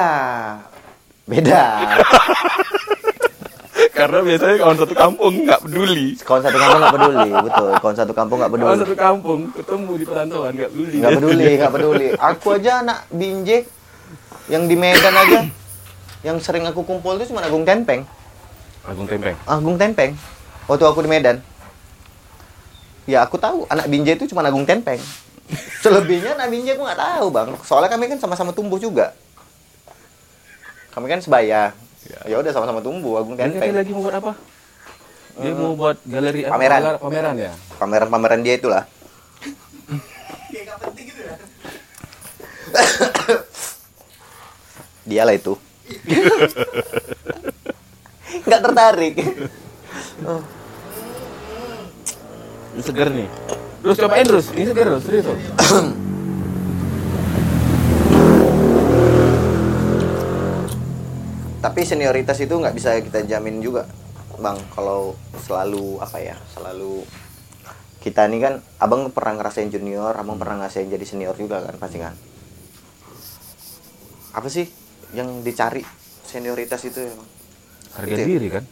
Beda. Karena biasanya kawan satu kampung nggak peduli. Kawan satu kampung nggak peduli, betul. Kawan satu kampung nggak Kawan peduli. satu kampung ketemu di perantauan nggak peduli. Nggak peduli, nggak peduli. Aku aja anak binjek yang di Medan aja, yang sering aku kumpul itu cuma Agung Tempeng. Agung Tempeng. Agung Tempeng. Waktu aku di Medan. Ya aku tahu anak binjai itu cuma Agung Tempeng. Selebihnya anak binjai aku nggak tahu bang. Soalnya kami kan sama-sama tumbuh juga. Kami kan sebaya. Ya udah sama-sama tumbuh Agung Dia Tempeng. lagi mau buat apa? Dia mau buat galeri apa? Pameran. Pameran, pameran ya. Pameran-pameran dia itulah. Dialah itu. Nggak tertarik. Ini seger nih. Terus cobain terus. Ini seger loh, serius loh. Tapi senioritas itu nggak bisa kita jamin juga, bang. Kalau selalu apa ya, selalu kita ini kan, abang pernah ngerasain junior, abang pernah ngerasain jadi senior juga kan, pasti kan. Apa sih yang dicari senioritas itu ya, bang? Harga Gitu ya? diri kan.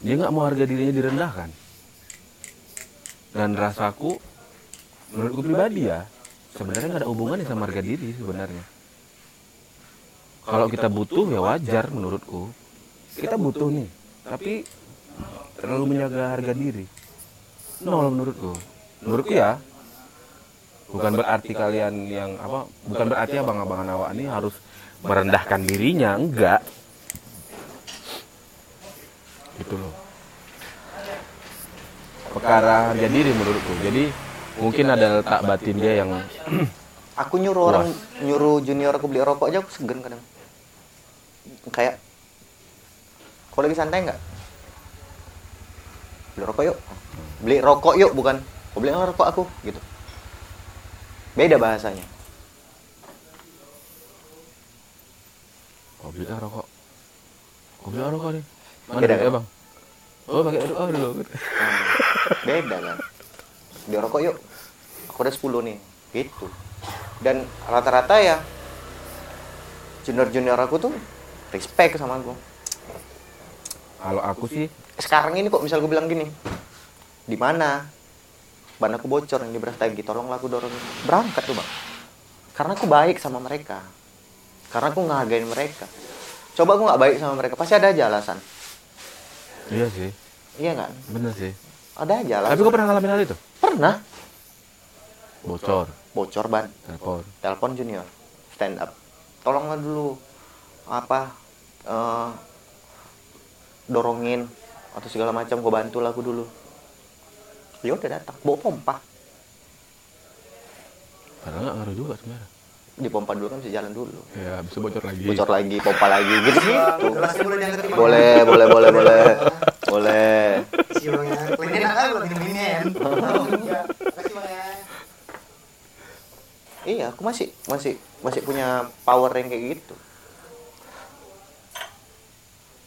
Dia nggak mau harga dirinya direndahkan. Dan rasaku, menurutku pribadi ya, sebenarnya nggak ada hubungannya sama harga diri sebenarnya. Kalau kita butuh ya wajar menurutku. Kita butuh nih, tapi terlalu menjaga harga diri. Nol menurutku. Menurutku ya, bukan berarti kalian yang apa, bukan berarti abang-abangan awak ini harus merendahkan dirinya, enggak. Gitu loh. Perkara harga diri menurutku. Jadi mungkin ada letak batin dia yang Aku nyuruh orang nyuruh junior aku beli rokok aja aku segan kadang. Kayak kau lagi santai nggak? Beli rokok yuk. Beli rokok yuk bukan. Kau beli rokok aku gitu. Beda bahasanya. Beli ah rokok. Beli ah rokok nih. Mana Beda, ya bang? Oh pakai aduh oh dulu. Hmm, beda kan. Beli rokok yuk. Aku udah 10 nih. Gitu. Dan rata-rata ya junior-junior aku tuh respect sama aku. Kalau aku sih sekarang ini kok misal gue bilang gini di mana ban aku bocor yang di beras tagi tolonglah aku dorong berangkat tuh bang. Karena aku baik sama mereka. Karena aku ngehargain mereka. Coba aku nggak baik sama mereka pasti ada aja alasan. Iya sih, iya kan bener sih. ada aja alasan. Tapi kau pernah ngalamin hal itu? pernah. Bocor, bocor ban. Telepon. telepon junior. Stand up. Tolonglah dulu. Apa eh, dorongin. Atau segala macam gue bantu lah aku dulu ya udah datang bawa pompa Padahal nggak ngaruh juga sebenarnya. di pompa dulu kan bisa jalan dulu Ya, bisa bocor lagi. bocor lagi pompa lagi gitu gitu boleh boleh boleh boleh boleh iya aku masih masih masih punya power yang kayak gitu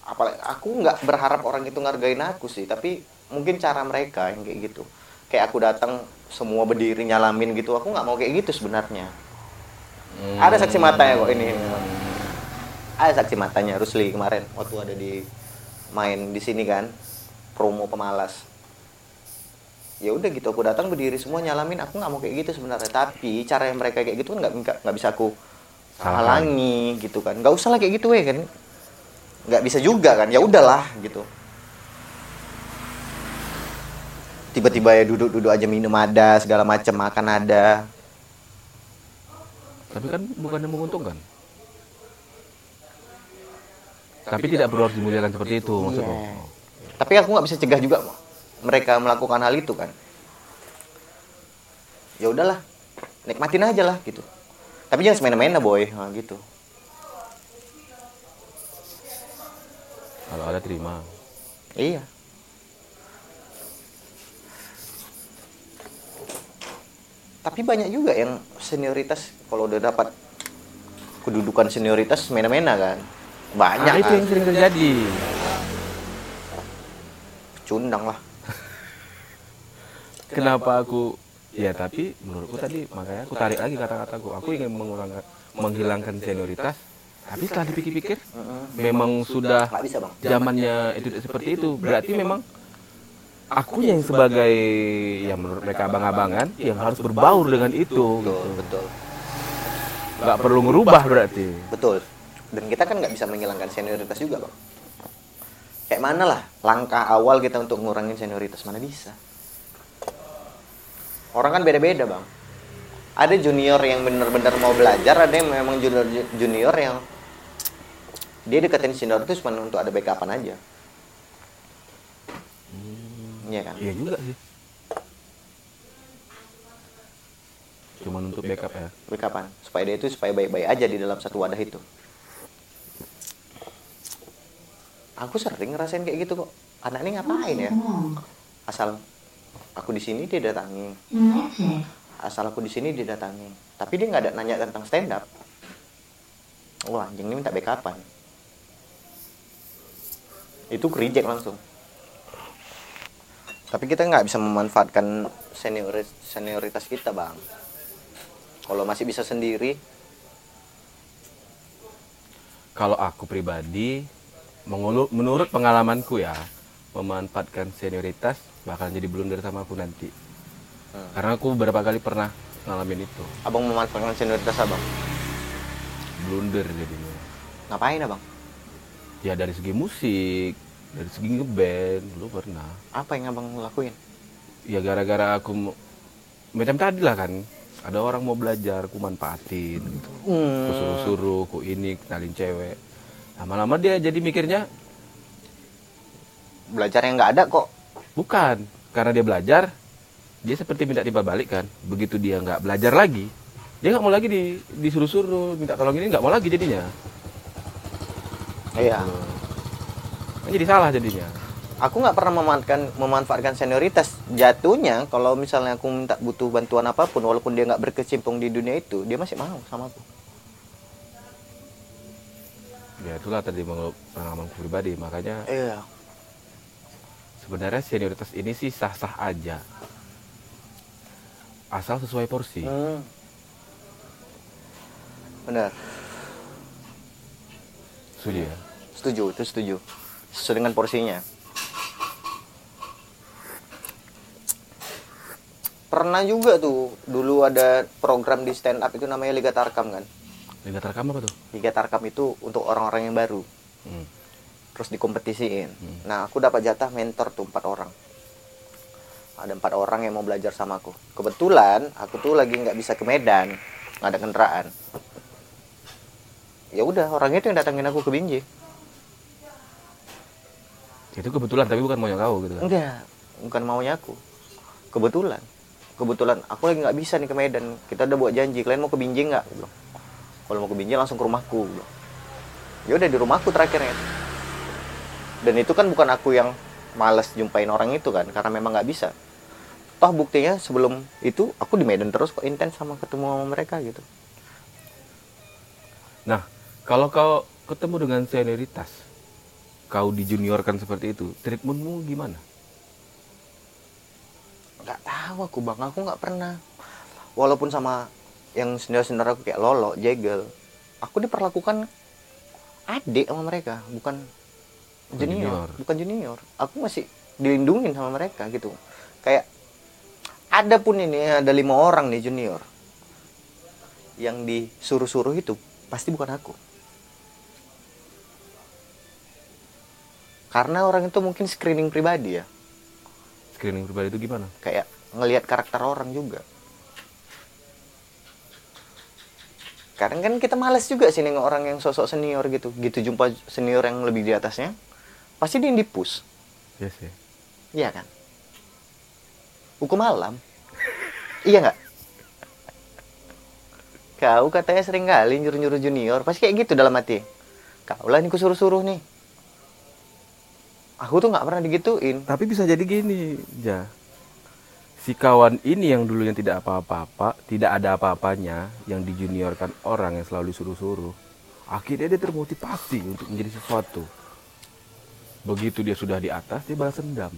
apalagi aku nggak berharap orang itu ngargain aku sih tapi mungkin cara mereka yang kayak gitu. Kayak aku datang semua berdiri nyalamin gitu aku nggak mau kayak gitu sebenarnya. Hmm. ada saksi matanya kok ini. Ada saksi matanya Rusli kemarin. Waktu ada di main di sini kan promo pemalas. Ya udah gitu aku datang berdiri semua nyalamin. Aku nggak mau kayak gitu sebenarnya. Tapi cara yang mereka kayak gitu kan nggak nggak bisa aku halangi gitu kan. Nggak usah lah kayak gitu ya kan. Nggak bisa juga kan. Ya udahlah gitu tiba-tiba ya duduk-duduk aja minum ada segala macam makan ada Tapi kan bukannya menguntungkan. Tapi tidak perlu harus dimuliakan seperti itu maksudku. Iya. tapi aku nggak bisa cegah juga mereka melakukan hal itu kan ya udahlah nikmatin aja lah gitu tapi jangan semena-mena boy nah, gitu Kalau ada terima. iya tapi banyak juga yang senioritas kalau udah dapat kedudukan senioritas semena-mena kan banyak Nah, itu kan yang sering terjadi. cundang lah Kenapa aku ya tapi menurutku tadi makanya aku tarik lagi kata-kataku. Aku ingin mengurangkan menghilangkan senioritas Tapi setelah dipikir-pikir, memang sudah nggak bisa bang zamannya itu seperti itu. Berarti memang aku yang sebagai yang menurut mereka abang-abangan yang harus berbaur dengan itu. betul Gitu. betul Nggak perlu ngerubah berarti. betul dan kita kan nggak bisa menghilangkan senioritas juga bang kayak mana lah langkah awal kita untuk ngurangin senioritas mana bisa orang kan beda-beda bang ada junior yang benar-benar mau belajar ada yang memang junior junior yang dia deketin senior itu cuma untuk ada backupan aja Iya kan? Iya juga sih. Cuman untuk backup ya. backupan. Supaya dia itu supaya baik-baik aja di dalam satu wadah itu. Aku sering ngerasain kayak gitu kok. Anak ini ngapain ya? Asal aku di sini dia datangi. Asal aku di sini dia datangi. Tapi dia nggak ada nanya tentang stand up wah anjing ini minta backupan. Itu reject langsung tapi kita nggak bisa memanfaatkan senioritas senioritas kita bang kalau masih bisa sendiri Kalau aku pribadi, menurut pengalamanku ya, memanfaatkan senioritas bakal jadi blunder sama aku nanti. Hmm. Karena aku beberapa kali pernah ngalamin itu. abang memanfaatkan senioritas abang Blunder jadinya. ngapain abang Ya dari segi musik, dari segi ngeband, dulu pernah. apa yang abang lakuin Ya gara-gara aku macam tadi lah kan, ada orang mau belajar, aku manfaatin gitu. Aku suruh-suruh, aku ini, kenalin cewek. Lama-lama dia jadi mikirnya, belajar yang nggak ada kok bukan. Karena dia belajar, dia seperti minta timbal balik kan. Begitu dia nggak belajar lagi, dia nggak mau lagi di, disuruh-suruh, minta tolong ini nggak mau lagi jadinya. iya Kan jadi salah jadinya. aku nggak pernah memanfaatkan memanfaatkan senioritas jatuhnya kalau misalnya aku minta butuh bantuan apa pun walaupun dia nggak berkecimpung di dunia itu dia masih mau sama aku Ya itulah tadi menurut pengalamanku pribadi. Makanya iya sebenarnya senioritas ini sih sah-sah aja. Asal sesuai porsi. Hmm. benar Setuju ya? setuju itu setuju sesuai dengan porsinya pernah juga tuh dulu ada program di stand up itu namanya Liga Tarkam kan Liga Tarkam apa tuh? Liga Tarkam itu untuk orang-orang yang baru Hmm. terus dikompetisiin. Hmm. Nah, aku dapat jatah mentor tuh empat orang. Ada empat orang yang mau belajar sama aku. Kebetulan aku tuh lagi nggak bisa ke Medan, nggak ada kendaraan. Ya udah, orang itu yang datangin aku ke Binjai. Itu kebetulan tapi bukan maunya kau gitu kan. Enggak, bukan maunya aku. Kebetulan. Kebetulan aku lagi nggak bisa nih ke Medan. Kita udah buat janji, kalian mau ke Binjai nggak? Kalau mau ke Binjai langsung ke rumahku. Ya udah di rumahku terakhirnya. Dan itu kan bukan aku yang males jumpain orang itu kan, karena memang nggak bisa. Toh buktinya sebelum itu aku di Medan terus kok intens sama ketemu sama mereka gitu. Nah, kalau kau ketemu dengan senioritas, kau dijuniorkan seperti itu, treatmentmu gimana? nggak tahu aku bang. Aku nggak pernah. Walaupun sama yang senior-senior aku kayak Lolo, Jegel aku diperlakukan adik sama mereka bukan junior, junior. bukan junior. Aku masih dilindungin sama mereka gitu. Kayak ada pun ini ada lima orang nih junior yang disuruh-suruh itu pasti bukan aku karena orang itu mungkin screening pribadi ya. Screening pribadi itu gimana? kayak ngelihat karakter orang juga. Kadang kan kita males juga sih nengok orang yang sosok senior gitu. Gitu jumpa senior yang lebih di atasnya pasti dia yang dipus. Iya sih. iya kan? Hukum alam. Iya nggak? Kau katanya sering kali nyuruh-nyuruh junior. Pasti kayak gitu dalam hati. Kau lah ini suruh-suruh nih aku tuh nggak pernah digituin Tapi bisa jadi gini, ja. Si kawan ini yang dulunya tidak apa-apa, tidak ada apa-apanya, yang dijuniorkan orang yang selalu disuruh-suruh, akhirnya dia termotivasi untuk menjadi sesuatu. Begitu dia sudah di atas, dia balas dendam.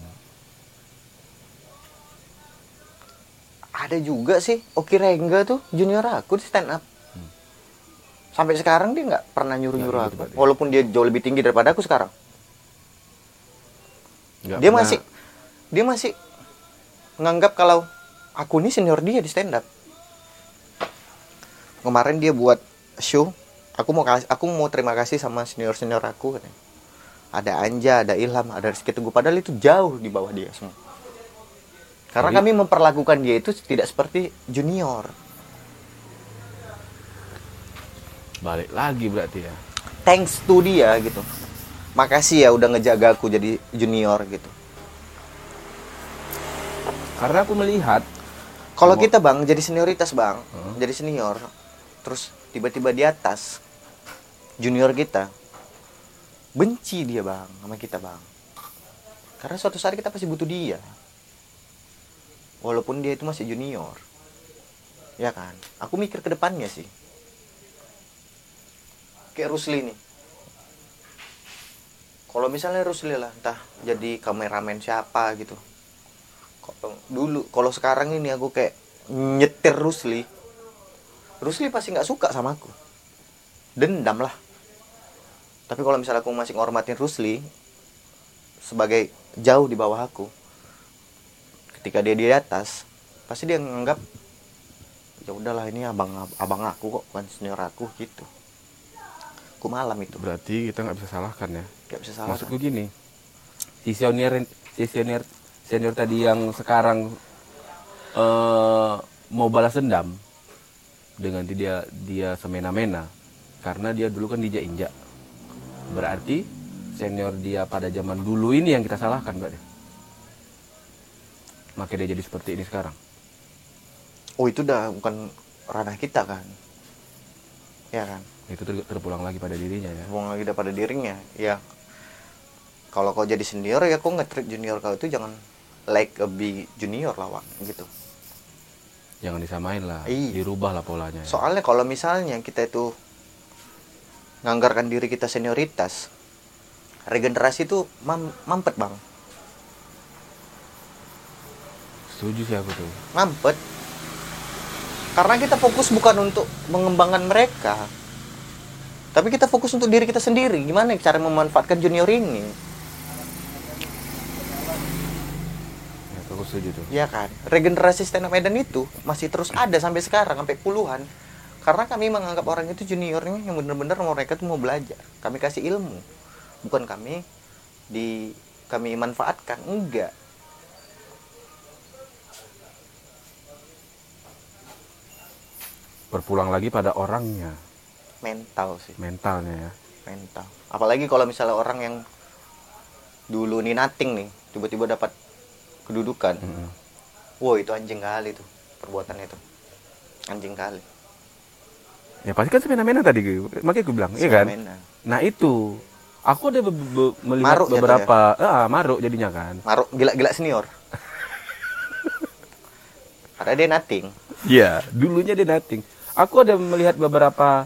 ada juga sih Oki Rengga tuh junior aku di stand up Sampai sekarang dia nggak pernah nyuruh-nyuruh aku. gitu. Walaupun dia jauh lebih tinggi daripada aku sekarang. Nggak dia pernah- masih dia masih menganggap kalau aku ini senior dia di stand up. Kemarin dia buat show, aku mau kasih aku mau terima kasih sama senior-senior aku katanya. Ada Anja, ada Ilham, ada Rizky Teguh padahal itu jauh di bawah dia semua. Karena Jadi- kami memperlakukan dia itu tidak seperti junior. balik lagi berarti ya Thanks to dia gitu. Makasih ya udah ngejaga aku jadi junior gitu. karena aku melihat Kalau kita bang jadi senioritas bang, Hmm. jadi senior, terus tiba-tiba di atas junior kita, benci dia bang sama kita bang. Karena suatu saat kita pasti butuh dia, walaupun dia itu masih junior, ya kan? Aku mikir ke depannya sih, kayak Rusli nih. Kalau misalnya Rusli lah, entah jadi kameramen siapa gitu, Kok- dulu kalau sekarang ini aku kayak nyetir Rusli. Rusli pasti nggak suka sama aku. Dendam lah. Tapi kalau misalnya aku masih ngormatin Rusli sebagai jauh di bawah aku ketika dia di atas pasti dia nganggap ya udahlah ini abang abang aku kok bukan senior aku gitu. Aku malam itu. Berarti kita nggak bisa salahkan ya nggak bisa salah. Maksudku gini si senior si senior senior tadi yang sekarang eh mau balas dendam dengan dia dia semena-mena karena dia dulu kan dijak injak berarti senior dia pada zaman dulu ini yang kita salahkan berarti maka dia jadi seperti ini sekarang. Oh itu udah bukan ranah kita kan? Ya kan itu ter- terpulang lagi pada dirinya ya. Buang lagi pada dirinya ya. Kalau kau jadi senior ya kau nge-treat junior kau itu jangan like a big junior lah Wak, gitu. Jangan disamain lah Iya. dirubah lah polanya ya. soalnya kalau misalnya kita itu nganggarkan diri kita senioritas regenerasi itu mam- mampet bang. Setuju sih aku tuh. Mampet. Karena kita fokus bukan untuk mengembangkan mereka tapi kita fokus untuk diri kita sendiri. Gimana cara memanfaatkan junior ini? Ya, aku setuju tuh. Ya kan, regenerasi stand up Medan itu masih terus ada sampai sekarang, sampai puluhan. Karena kami menganggap orang itu juniornya yang benar-benar mereka tuh mau belajar. Kami kasih ilmu, bukan kami di kami manfaatkan, enggak. berpulang lagi pada orangnya Mental sih, mentalnya ya mental. Apalagi kalau misalnya orang yang dulu nih nothing nih, tiba-tiba dapat kedudukan. Mm-mm. Wow, itu anjing kali tuh perbuatan itu. Anjing kali. ya pasti kan semena-mena tadi gue makanya gue bilang iya kan nah itu aku ada be- be- melihat Maruk beberapa ah maruk jadinya kan Maruk gila-gila senior. Padahal dia nothing. iya dulunya dia nothing aku ada melihat beberapa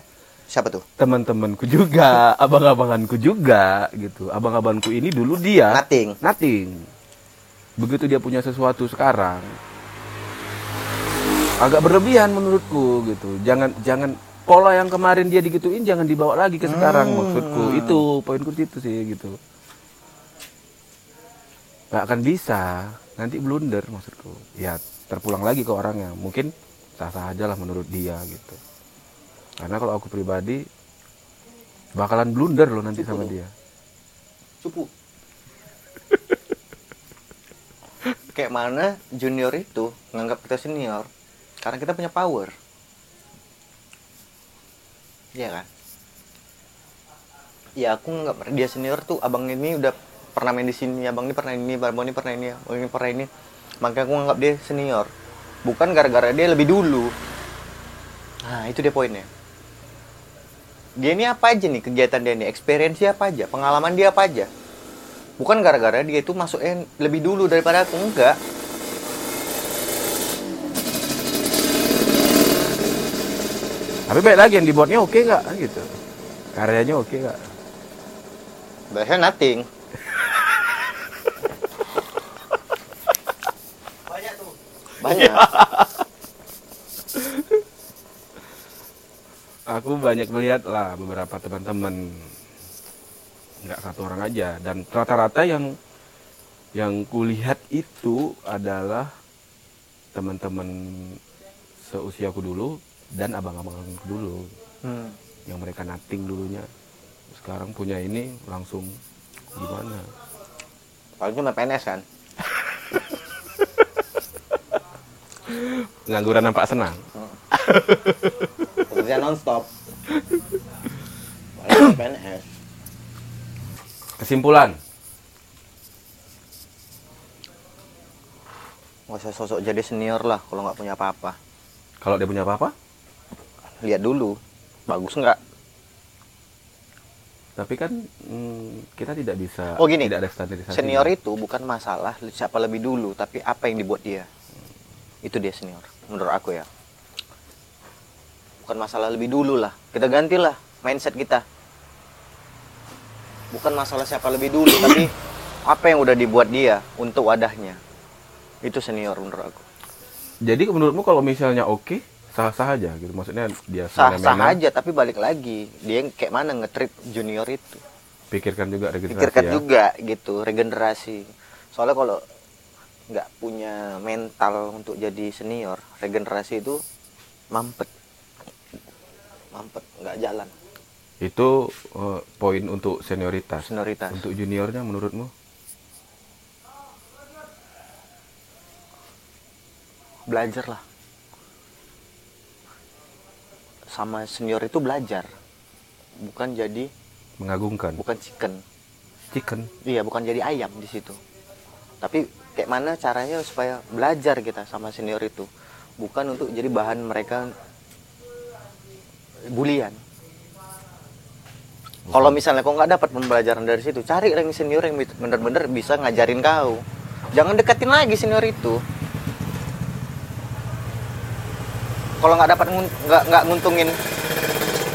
Siapa tuh? teman-temanku juga abang-abanganku juga gitu. Abang-abanganku ini dulu dia Nothing. nothing begitu dia punya sesuatu sekarang agak berlebihan menurutku gitu. Jangan jangan pola yang kemarin dia digituin jangan dibawa lagi ke sekarang Hmm. maksudku. Itu poinku di situ sih gitu. Nggak akan bisa. Nanti blunder maksudku. Ya terpulang lagi ke orangnya. Mungkin sah-sah aja lah menurut dia gitu karena kalau aku pribadi bakalan blunder loh nanti sama dia Cupu. Kayak mana junior itu nganggap kita senior karena kita punya power. Iya kan? Ya aku nggak dia senior tuh abang ini udah pernah main di sini, abang ini pernah ini, abang ini pernah ini, abang ini pernah ini. Makanya aku nganggap dia senior. Bukan gara-gara dia lebih dulu. Nah, itu dia poinnya. Dia ini apa aja nih kegiatan dia ini, experience dia apa aja, pengalaman dia apa aja. Bukan gara-gara dia itu masuknya lebih dulu daripada aku enggak. Tapi baik lagi yang dibuatnya oke nggak gitu. Karyanya oke nggak? Bahasa nothing. Banyak tuh. Banyak. aku banyak melihat lah beberapa teman-teman. Nggak satu orang aja. Dan rata-rata yang yang kulihat itu adalah teman-teman seusiaku dulu dan abang-abang aku dulu. Hmm. yang mereka nating dulunya. Sekarang punya ini langsung gimana? Paling cuma PNS kan. ngangguran nampak senang Kerja nonstop. PNS. kesimpulan Gak usah sosok jadi senior lah kalau nggak punya apa-apa. kalau dia punya apa-apa Lihat dulu, bagus nggak? tapi kan mm, kita tidak bisa Oh, gini, tidak ada standarisasi Senior itu bukan masalah siapa lebih dulu, tapi apa yang dibuat dia. Itu dia senior, menurut aku ya. Bukan masalah lebih dulu lah, kita gantilah mindset kita. Bukan masalah siapa lebih dulu, tapi apa yang udah dibuat dia untuk wadahnya. Itu senior menurut aku. jadi menurutmu kalau misalnya oke sah-sah aja gitu maksudnya dia Sah-sah aja, tapi balik lagi dia yang kayak mana nge-treat junior itu. pikirkan juga regenerasi pikirkan ya. juga gitu regenerasi soalnya kalau nggak punya mental untuk jadi senior regenerasi itu mampet mampet nggak jalan. Itu eh, poin untuk senioritas. Senioritas. Untuk juniornya menurutmu? Belajar lah. Sama senior itu belajar. Bukan jadi mengagumkan bukan chicken. Chicken? Iya bukan jadi ayam di situ. Tapi kayak mana caranya supaya belajar kita sama senior itu? Bukan untuk jadi bahan mereka bulian. Kalau misalnya kau nggak dapat pembelajaran dari situ cari yang senior yang bener-bener bisa ngajarin kau. Jangan deketin lagi senior itu. Kalau nggak dapat nggak nggak nguntungin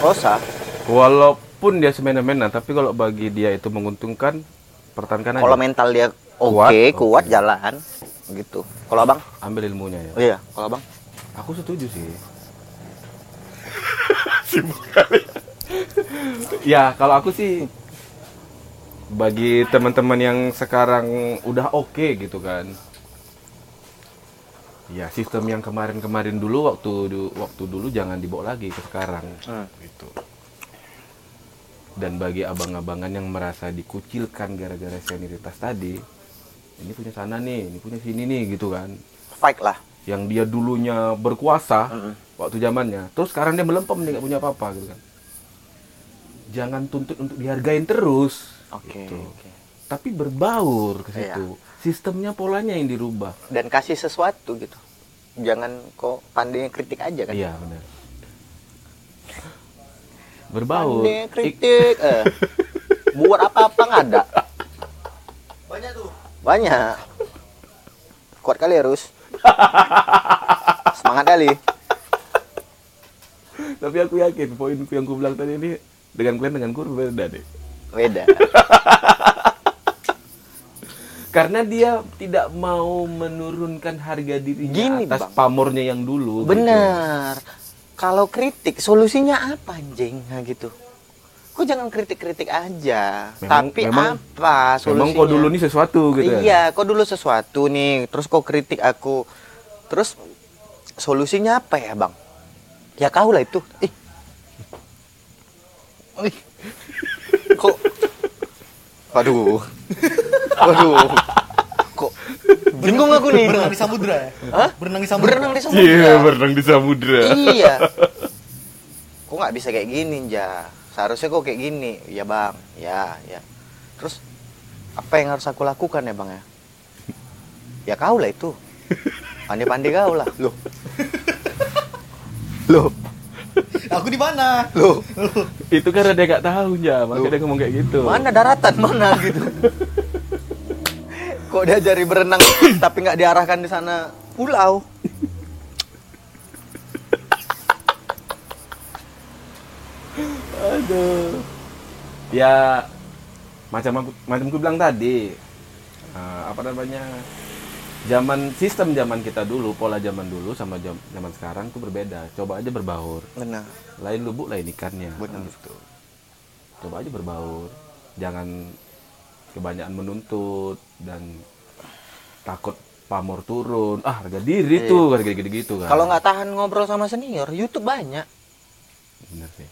usah walaupun dia semena-mena tapi kalau bagi dia itu menguntungkan pertahankan aja. kalau mental dia oke Kuat, kuat, oke. jalan gitu. Kalau abang? Ambil ilmunya ya. Iya kalau abang? Aku setuju sih ya kalau aku sih bagi teman-teman yang sekarang udah oke gitu kan. Ya sistem yang kemarin-kemarin dulu waktu du- waktu dulu jangan dibawa lagi ke sekarang. Hmm. gitu. Dan bagi abang-abangan yang merasa dikucilkan gara-gara senioritas tadi ini punya sana nih ini punya sini nih gitu kan. Fight lah. Yang dia dulunya berkuasa Mm-mm. Waktu zamannya. Terus sekarang dia melempem dia nggak punya apa-apa gitu kan. Jangan tuntut untuk dihargain terus oke gitu. oke. tapi berbaur ke Iya. situ. Sistemnya polanya yang dirubah. Dan kasih sesuatu gitu. Jangan kok pandai kritik aja kan? Iya benar. Berbaur. Pandai Ik- kritik eh. buat apa-apa nggak ada. Banyak tuh. banyak. Kuat kali harus semangat kali tapi aku yakin poinku yang ku bilang tadi ini dengan kalian dengan kur berbeda deh beda karena dia tidak mau menurunkan harga dirinya Gini, atas Bang. pamornya yang dulu gitu. benar kalau kritik solusinya apa anjing nah gitu kok jangan kritik-kritik aja Memang- tapi memang- apa solusinya memang kau dulu nih sesuatu gitu ya? Iya, kok dulu sesuatu nih, terus kau kritik aku. Terus solusinya apa ya, Bang? Ya kau lah itu. Ih. Ih. Kok Waduh. Waduh. Kok bingung aku nih. Berenang di samudra ya? Hah? Berenang di samudra. Berenang di samudra. Iya, berenang di samudra. Iya. Kok nggak bisa kayak gini, Ja? Seharusnya kok kayak gini. Ya, Bang. Ya, ya. Terus apa yang harus aku lakukan ya, Bang ya? Ya kau lah itu. Pandai-pandai kau lah. Loh. Loh. Aku di mana? Loh. Itu karena dia nggak tahu ya, makanya dia ngomong kayak gitu. Mana daratan mana gitu. Kok diajari berenang tapi nggak diarahkan di sana pulau? Aduh. Ya macam aku macam aku bilang tadi. eh, apa namanya? Zaman sistem zaman kita dulu, pola zaman dulu sama jam, zaman sekarang tuh berbeda. Coba aja berbaur. Benar. Lain lubuk lain ikannya. Benar. Gitu. Coba aja berbaur. Jangan kebanyakan menuntut dan takut pamor turun. Ah, harga diri Iya. tuh, harga gitu-gitu kan. Kalau nggak tahan ngobrol sama senior, YouTube banyak. Bener sih.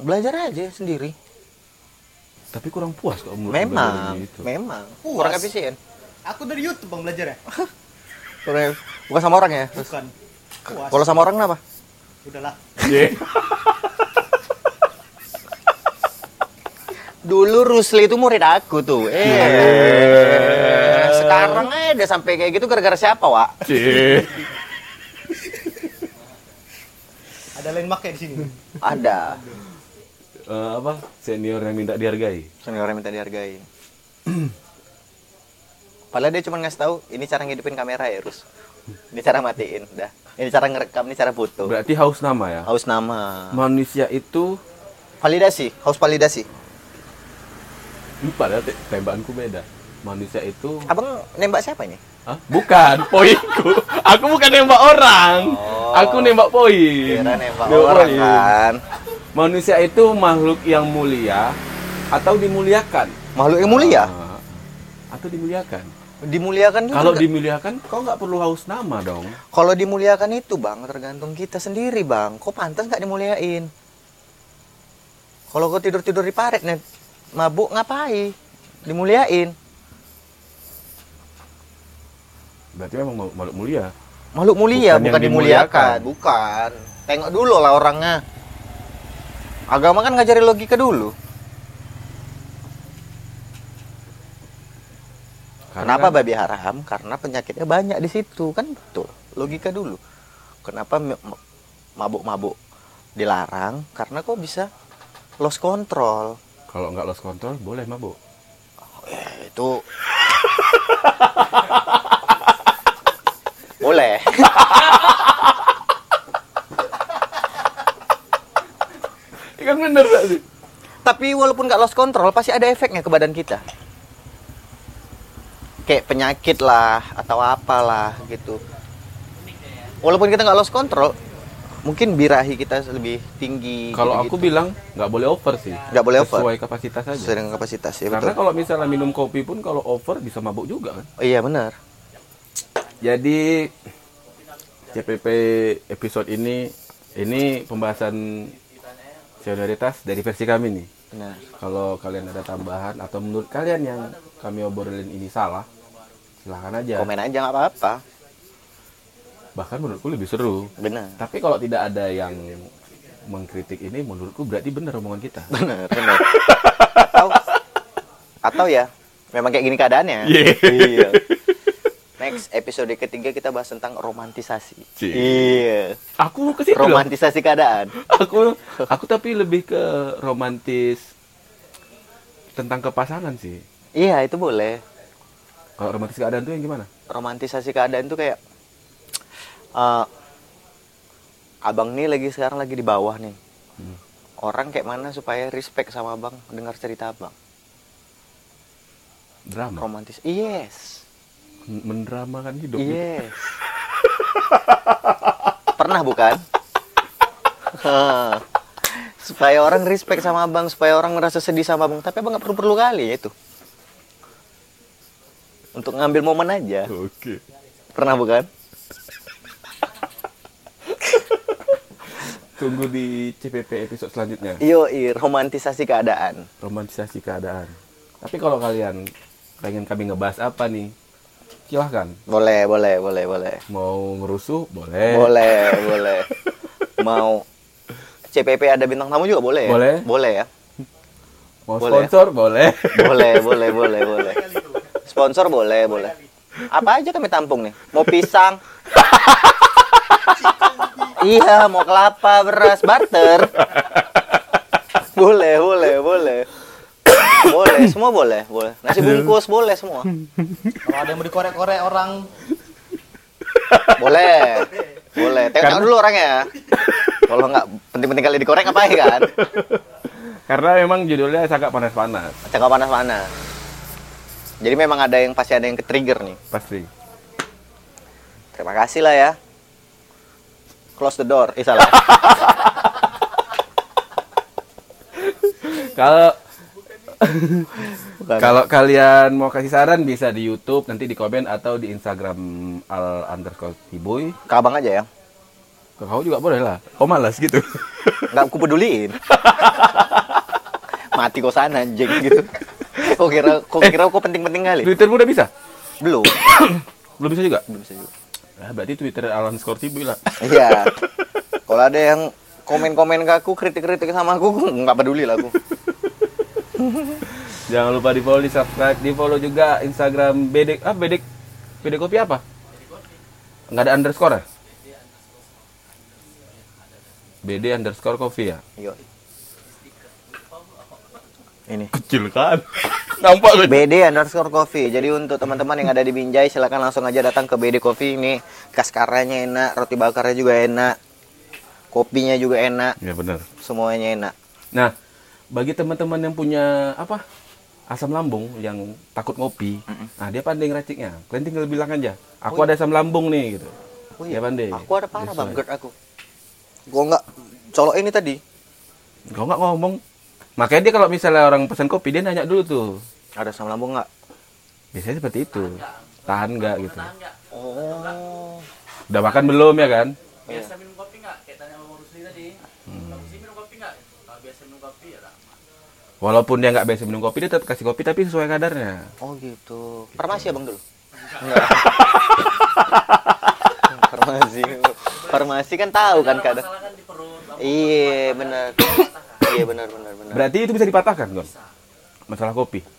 Belajar aja sendiri. Tapi kurang puas kok menurut Memang, gitu. memang. Puas. Kurang efisien. Aku dari YouTube bang belajar ya. Bukan sama orang ya? Bukan. Kalau sama orang kenapa? Udahlah. Iya. Dulu Rusli itu murid aku tuh. Eh, sekarang eh udah sampai kayak gitu gara-gara siapa, Wak? Cie. Ada lain make di sini. Ada. Eh, apa? Senior yang minta dihargai. Senior yang minta dihargai. Padahal dia cuma ngasih tahu ini cara ngidupin kamera ya, Rus. Ini cara matiin, udah. Ini cara ngerekam, ini cara foto. Berarti haus nama ya. Haus nama. Manusia itu Validasi, haus validasi. lupa te- tembakanku beda. Manusia itu Abang nembak siapa ini? Hah? Bukan, poinku. Aku bukan nembak orang. Oh. Aku nembak poin. Kira nembak Nembak orang poin. kan. Manusia itu makhluk yang mulia atau dimuliakan. Makhluk yang mulia. Ah, atau dimuliakan. Dimuliakan juga. Kalau dimuliakan, kau nggak perlu haus nama dong. Kalau dimuliakan itu bang, tergantung kita sendiri bang. Kok pantas nggak dimuliain? Kalau kau tidur tidur di paret nih, mabuk ngapain? Dimuliain. Berarti memang mau- makhluk mulia. Makhluk mulia Bukan bukan, dimuliakan. dimuliakan. Bukan. Tengok dulu lah orangnya. Agama kan ngajari logika dulu. Karena Kenapa babi haram? Karena penyakitnya banyak di situ kan betul. Logika dulu. Kenapa mabuk-mabuk dilarang? Karena kok bisa lost control. Kalau nggak lost control, boleh mabuk. Eh, itu boleh. Kan bener tadi. Tapi walaupun nggak lost control, pasti ada efeknya ke badan kita. Kayak penyakit lah atau apalah gitu. Walaupun kita nggak lost control, mungkin birahi kita lebih tinggi. Kalau aku gitu-gitu. bilang nggak boleh over sih. Nggak boleh over. Sesuai kapasitas saja. sesuai dengan kapasitas ya Karena betul. kalau misalnya minum kopi pun kalau over bisa mabuk juga kan. Oh, iya benar. Jadi CPP episode ini ini pembahasan senioritas dari versi kami nih. Benar. Kalau kalian ada tambahan atau menurut kalian yang kami obrolin ini salah, silahkan aja. Komen aja nggak apa-apa. Bahkan menurutku lebih seru. Benar. Tapi kalau tidak ada yang mengkritik ini, menurutku berarti benar omongan kita. Benar, benar. atau atau ya memang kayak gini keadaannya. Yeah. Iya. Next episode ketiga kita bahas tentang romantisasi. Cie. Iya. Aku ke situ loh. Romantisasi keadaan. Aku aku tapi lebih ke romantis tentang kepasangan sih. Iya, itu boleh. Kalau romantis keadaan tuh yang gimana? Romantisasi keadaan tuh kayak eh, abang nih lagi sekarang lagi di bawah nih. Hmm. Orang kayak mana supaya respect sama abang dengar cerita abang? Drama. Romantis. Yes. Men- Mendramakan hidup. gitu. Yes. Pernah bukan? Supaya orang respect sama abang, supaya orang merasa sedih sama abang. Tapi abang nggak perlu perlu kali ya itu. Untuk ngambil momen aja. Oke. Pernah bukan? Tunggu di CPP episode selanjutnya. Iyo, romantisasi keadaan. Romantisasi keadaan. Tapi kalau kalian pengen kami ngebahas apa nih? Silahkan. Boleh, boleh, boleh, boleh. Mau ngerusuh? Boleh. Boleh, boleh. Mau CPP ada bintang tamu juga boleh. ya? Boleh. Boleh ya. Mau Boleh. sponsor? Boleh. Boleh, boleh, boleh, boleh. Sponsor boleh, boleh. Apa aja kami tampung nih? Mau pisang? iya, mau kelapa, beras, butter. Boleh, boleh, boleh. Boleh, semua boleh, boleh. Nasi bungkus boleh semua. Kalau ada yang mau dikorek-korek orang Boleh. Boleh. Tengok dulu orangnya. Kalau nggak penting-penting kali dikorek apa ya kan? Karena memang judulnya sangat panas-panas. Cakap panas-panas. Jadi memang ada yang pasti ada yang ke trigger nih. Pasti. Terima kasih lah ya. Close the door. Eh salah. Kalau kalau kalian mau kasih saran bisa di YouTube nanti di komen atau di Instagram al underscore tiboy. Ke abang aja ya. Ke kau juga boleh lah. Kau malas gitu. Nggak aku peduliin. Mati kau sana anjing gitu. Kau kira kau kira kau penting-penting kali? Twitter udah bisa? Belum. Belum bisa juga? Belum bisa juga. Nah, berarti Twitter al underscore tiboy lah. Iya. Kalau ada yang komen-komen ke aku, kritik-kritik sama aku, nggak peduli lah aku. Jangan lupa di follow, di subscribe, di follow juga Instagram bedek ah bedek bedek kopi apa? Nggak ada underscore ya? BD underscore coffee ya? Yo. Ini. Kecil kan? Nampak kan? BD underscore coffee. Jadi untuk teman-teman yang ada di Binjai silakan langsung aja datang ke BD Coffee ini. Kaskaranya enak, roti bakarnya juga enak. Kopinya juga enak, Ya benar. semuanya enak. Nah, bagi teman-teman yang punya apa asam lambung yang takut ngopi, nah dia pandai ngeraciknya. Kalian tinggal bilang aja, aku ada asam lambung nih gitu. Oh Dia pandai. Aku ada parah Sesuai. bang, GERD aku. Gua nggak colok ini tadi. Kau nggak ngomong. Makanya dia kalau misalnya orang pesan kopi dia nanya dulu tuh. Ada asam lambung nggak? Biasanya seperti itu. Tahan nggak gitu. Tahan nggak? Oh. Udah makan belum ya kan? Biasa minum kopi nggak? Kayak tanya sama Rusli tadi. Hmm. Minum kopi nggak? Kalau biasa minum kopi ya lama. Walaupun dia nggak biasa minum kopi, dia tetap kasih kopi tapi sesuai kadarnya. Oh gitu. Farmasi ya bang dulu? Enggak. Farmasi. Farmasi kan tahu kan kadang. Masalah kan di perut. bang. Iya benar. Iya benar benar benar. Berarti itu bisa dipatahkan, Gon? Masalah kopi.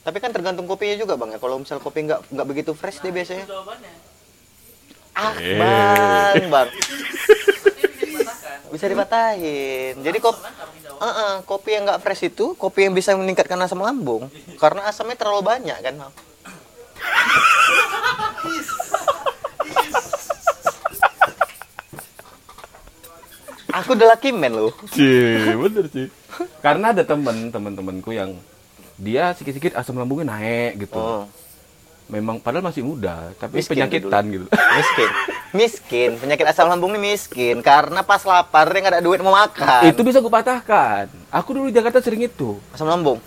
Tapi kan tergantung kopinya juga bang ya. Kalau misal kopi nggak nggak begitu fresh dia biasanya. Ah Eh. bang bang. Ini bisa dipatahin. Jadi kop kamu jawab. Eh, eh, kopi yang nggak fresh itu kopi yang bisa meningkatkan asam lambung karena asamnya terlalu banyak kan Bang? aku udah lucky man loh Cie, bener sih. Karena ada temen teman-temanku yang dia sedikit-sedikit asam lambungnya naik gitu. oh, Memang padahal masih muda, tapi Miskin penyakitan gitu. miskin miskin penyakit asam lambung ini miskin karena pas lapar dia nggak ada duit mau makan itu bisa gue patahkan. Aku dulu di Jakarta sering itu. asam lambung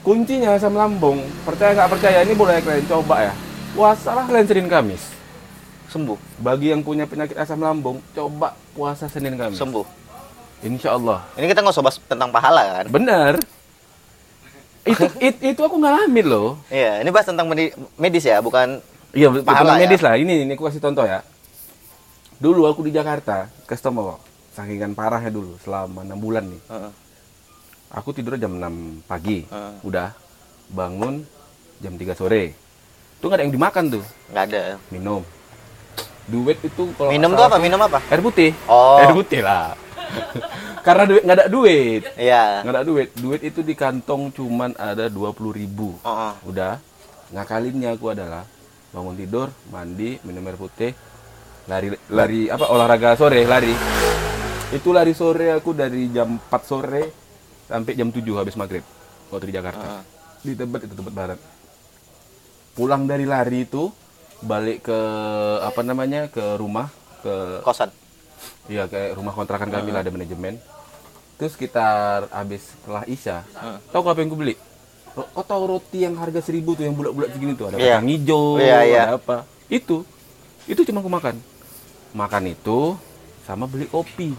Kuncinya asam lambung. Percaya nggak percaya ini boleh kalian coba ya. Puasalah kalian Senin Kamis. sembuh Bagi yang punya penyakit asam lambung, coba puasa Senin Kamis. sembuh Insya Allah. ini kita nggak usah bahas tentang pahala kan Bener. Itu, it- itu aku ngalamin loh. iya ini bahas tentang medi- medis ya bukan Iya, Pahala ya? medis lah. Ini, ini aku kasih contoh ya. Dulu aku di Jakarta, customer sakingan parahnya dulu selama enam bulan nih. Heeh. Aku tidur jam 6 pagi, Heeh. udah bangun jam 3 sore. Itu nggak ada yang dimakan tuh, nggak ada minum. Duit itu kalau minum tuh apa minum apa Air putih. Oh. Air putih lah. Karena duit nggak ada duit. iya Nggak ada duit. Duit itu di kantong cuman ada 20.000 ribu. Oh, oh. Udah. Ngakalinnya aku adalah bangun tidur, mandi, minum air putih, lari lari apa olahraga sore, lari. Itu lari sore aku dari jam 4 sore sampai jam 7 habis maghrib waktu di Jakarta. Ah. Di tempat itu tempat barat. Pulang dari lari itu balik ke apa namanya ke rumah ke kosan Iya kayak rumah kontrakan kami lah ada manajemen. Terus sekitar habis setelah Isya, Heeh. tahu apa yang gue beli? Ro- Kau tahu roti yang harga seribu tuh yang bulat-bulat segini tuh ada Iya. kacang hijau, Iya, iya. ada apa? Itu, itu cuma aku makan. Makan itu sama beli kopi.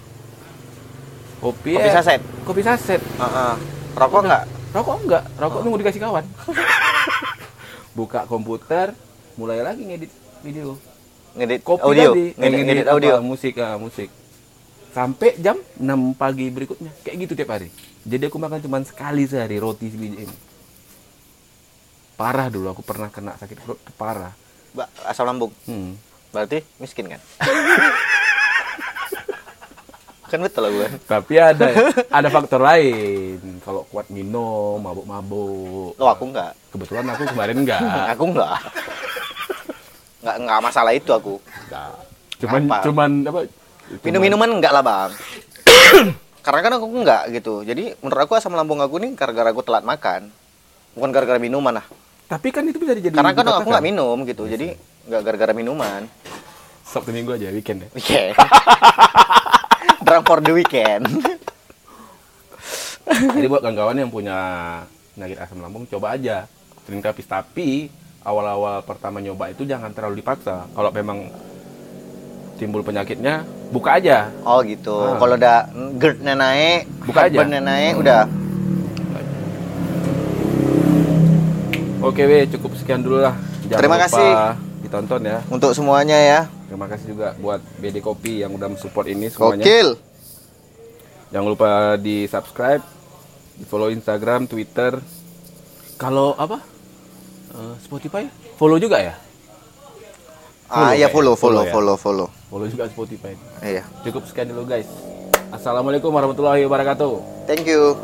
Kopi, Kopi eh, saset? Kopi saset. Heeh. rokok nggak Rokok enggak, rokok nunggu dikasih kawan. Buka komputer, mulai lagi ngedit video ngedit kopi audio tadi ngedit, ngedit ngedit audio musik ah, musik sampai jam 6 pagi berikutnya. Kayak gitu tiap hari. Jadi aku makan cuma sekali sehari roti sebiji ini. Parah dulu aku pernah kena sakit perut parah. Ba- asam lambung? Hmm. berarti miskin kan? Kan betul lah gue tapi ada ada faktor lain. Kalau kuat minum mabuk-mabuk. Lo aku nggak kebetulan aku kemarin enggak. Aku nggak nggak nggak masalah itu aku. Enggak. Cuman Apa? cuman apa minum minuman nggak lah bang karena kan aku nggak gitu jadi menurut aku asam lambung aku nih gara-gara aku telat makan bukan gara-gara minuman lah tapi kan itu bisa jadi karena kan aku dikatakan. nggak minum gitu jadi nggak gara-gara minuman. Sabtu minggu aja weekend ya. Weekend. Drunk for the weekend. Jadi buat kawan-kawan yang punya penyakit asam lambung coba aja drink tapis tapi awal-awal pertama nyoba itu jangan terlalu dipaksa. Kalau memang timbul penyakitnya buka aja. Oh gitu. Ah. Kalau udah GERD-nya naik, Buka aja. naik, udah. Oke weh cukup sekian dulu lah. Jangan Terima lupa kasih. ditonton ya. Untuk semuanya ya. Terima kasih juga buat BD Kopi yang udah mensupport ini semuanya. Gokil. Jangan lupa di subscribe, di follow Instagram, Twitter. Kalau apa? Eh, Spotify, follow juga ya? Ah Follow ya follow, follow, follow ya. follow, follow. Follow juga Spotify. Iya. Cukup sekian dulu guys. Assalamualaikum warahmatullahi wabarakatuh. Thank you.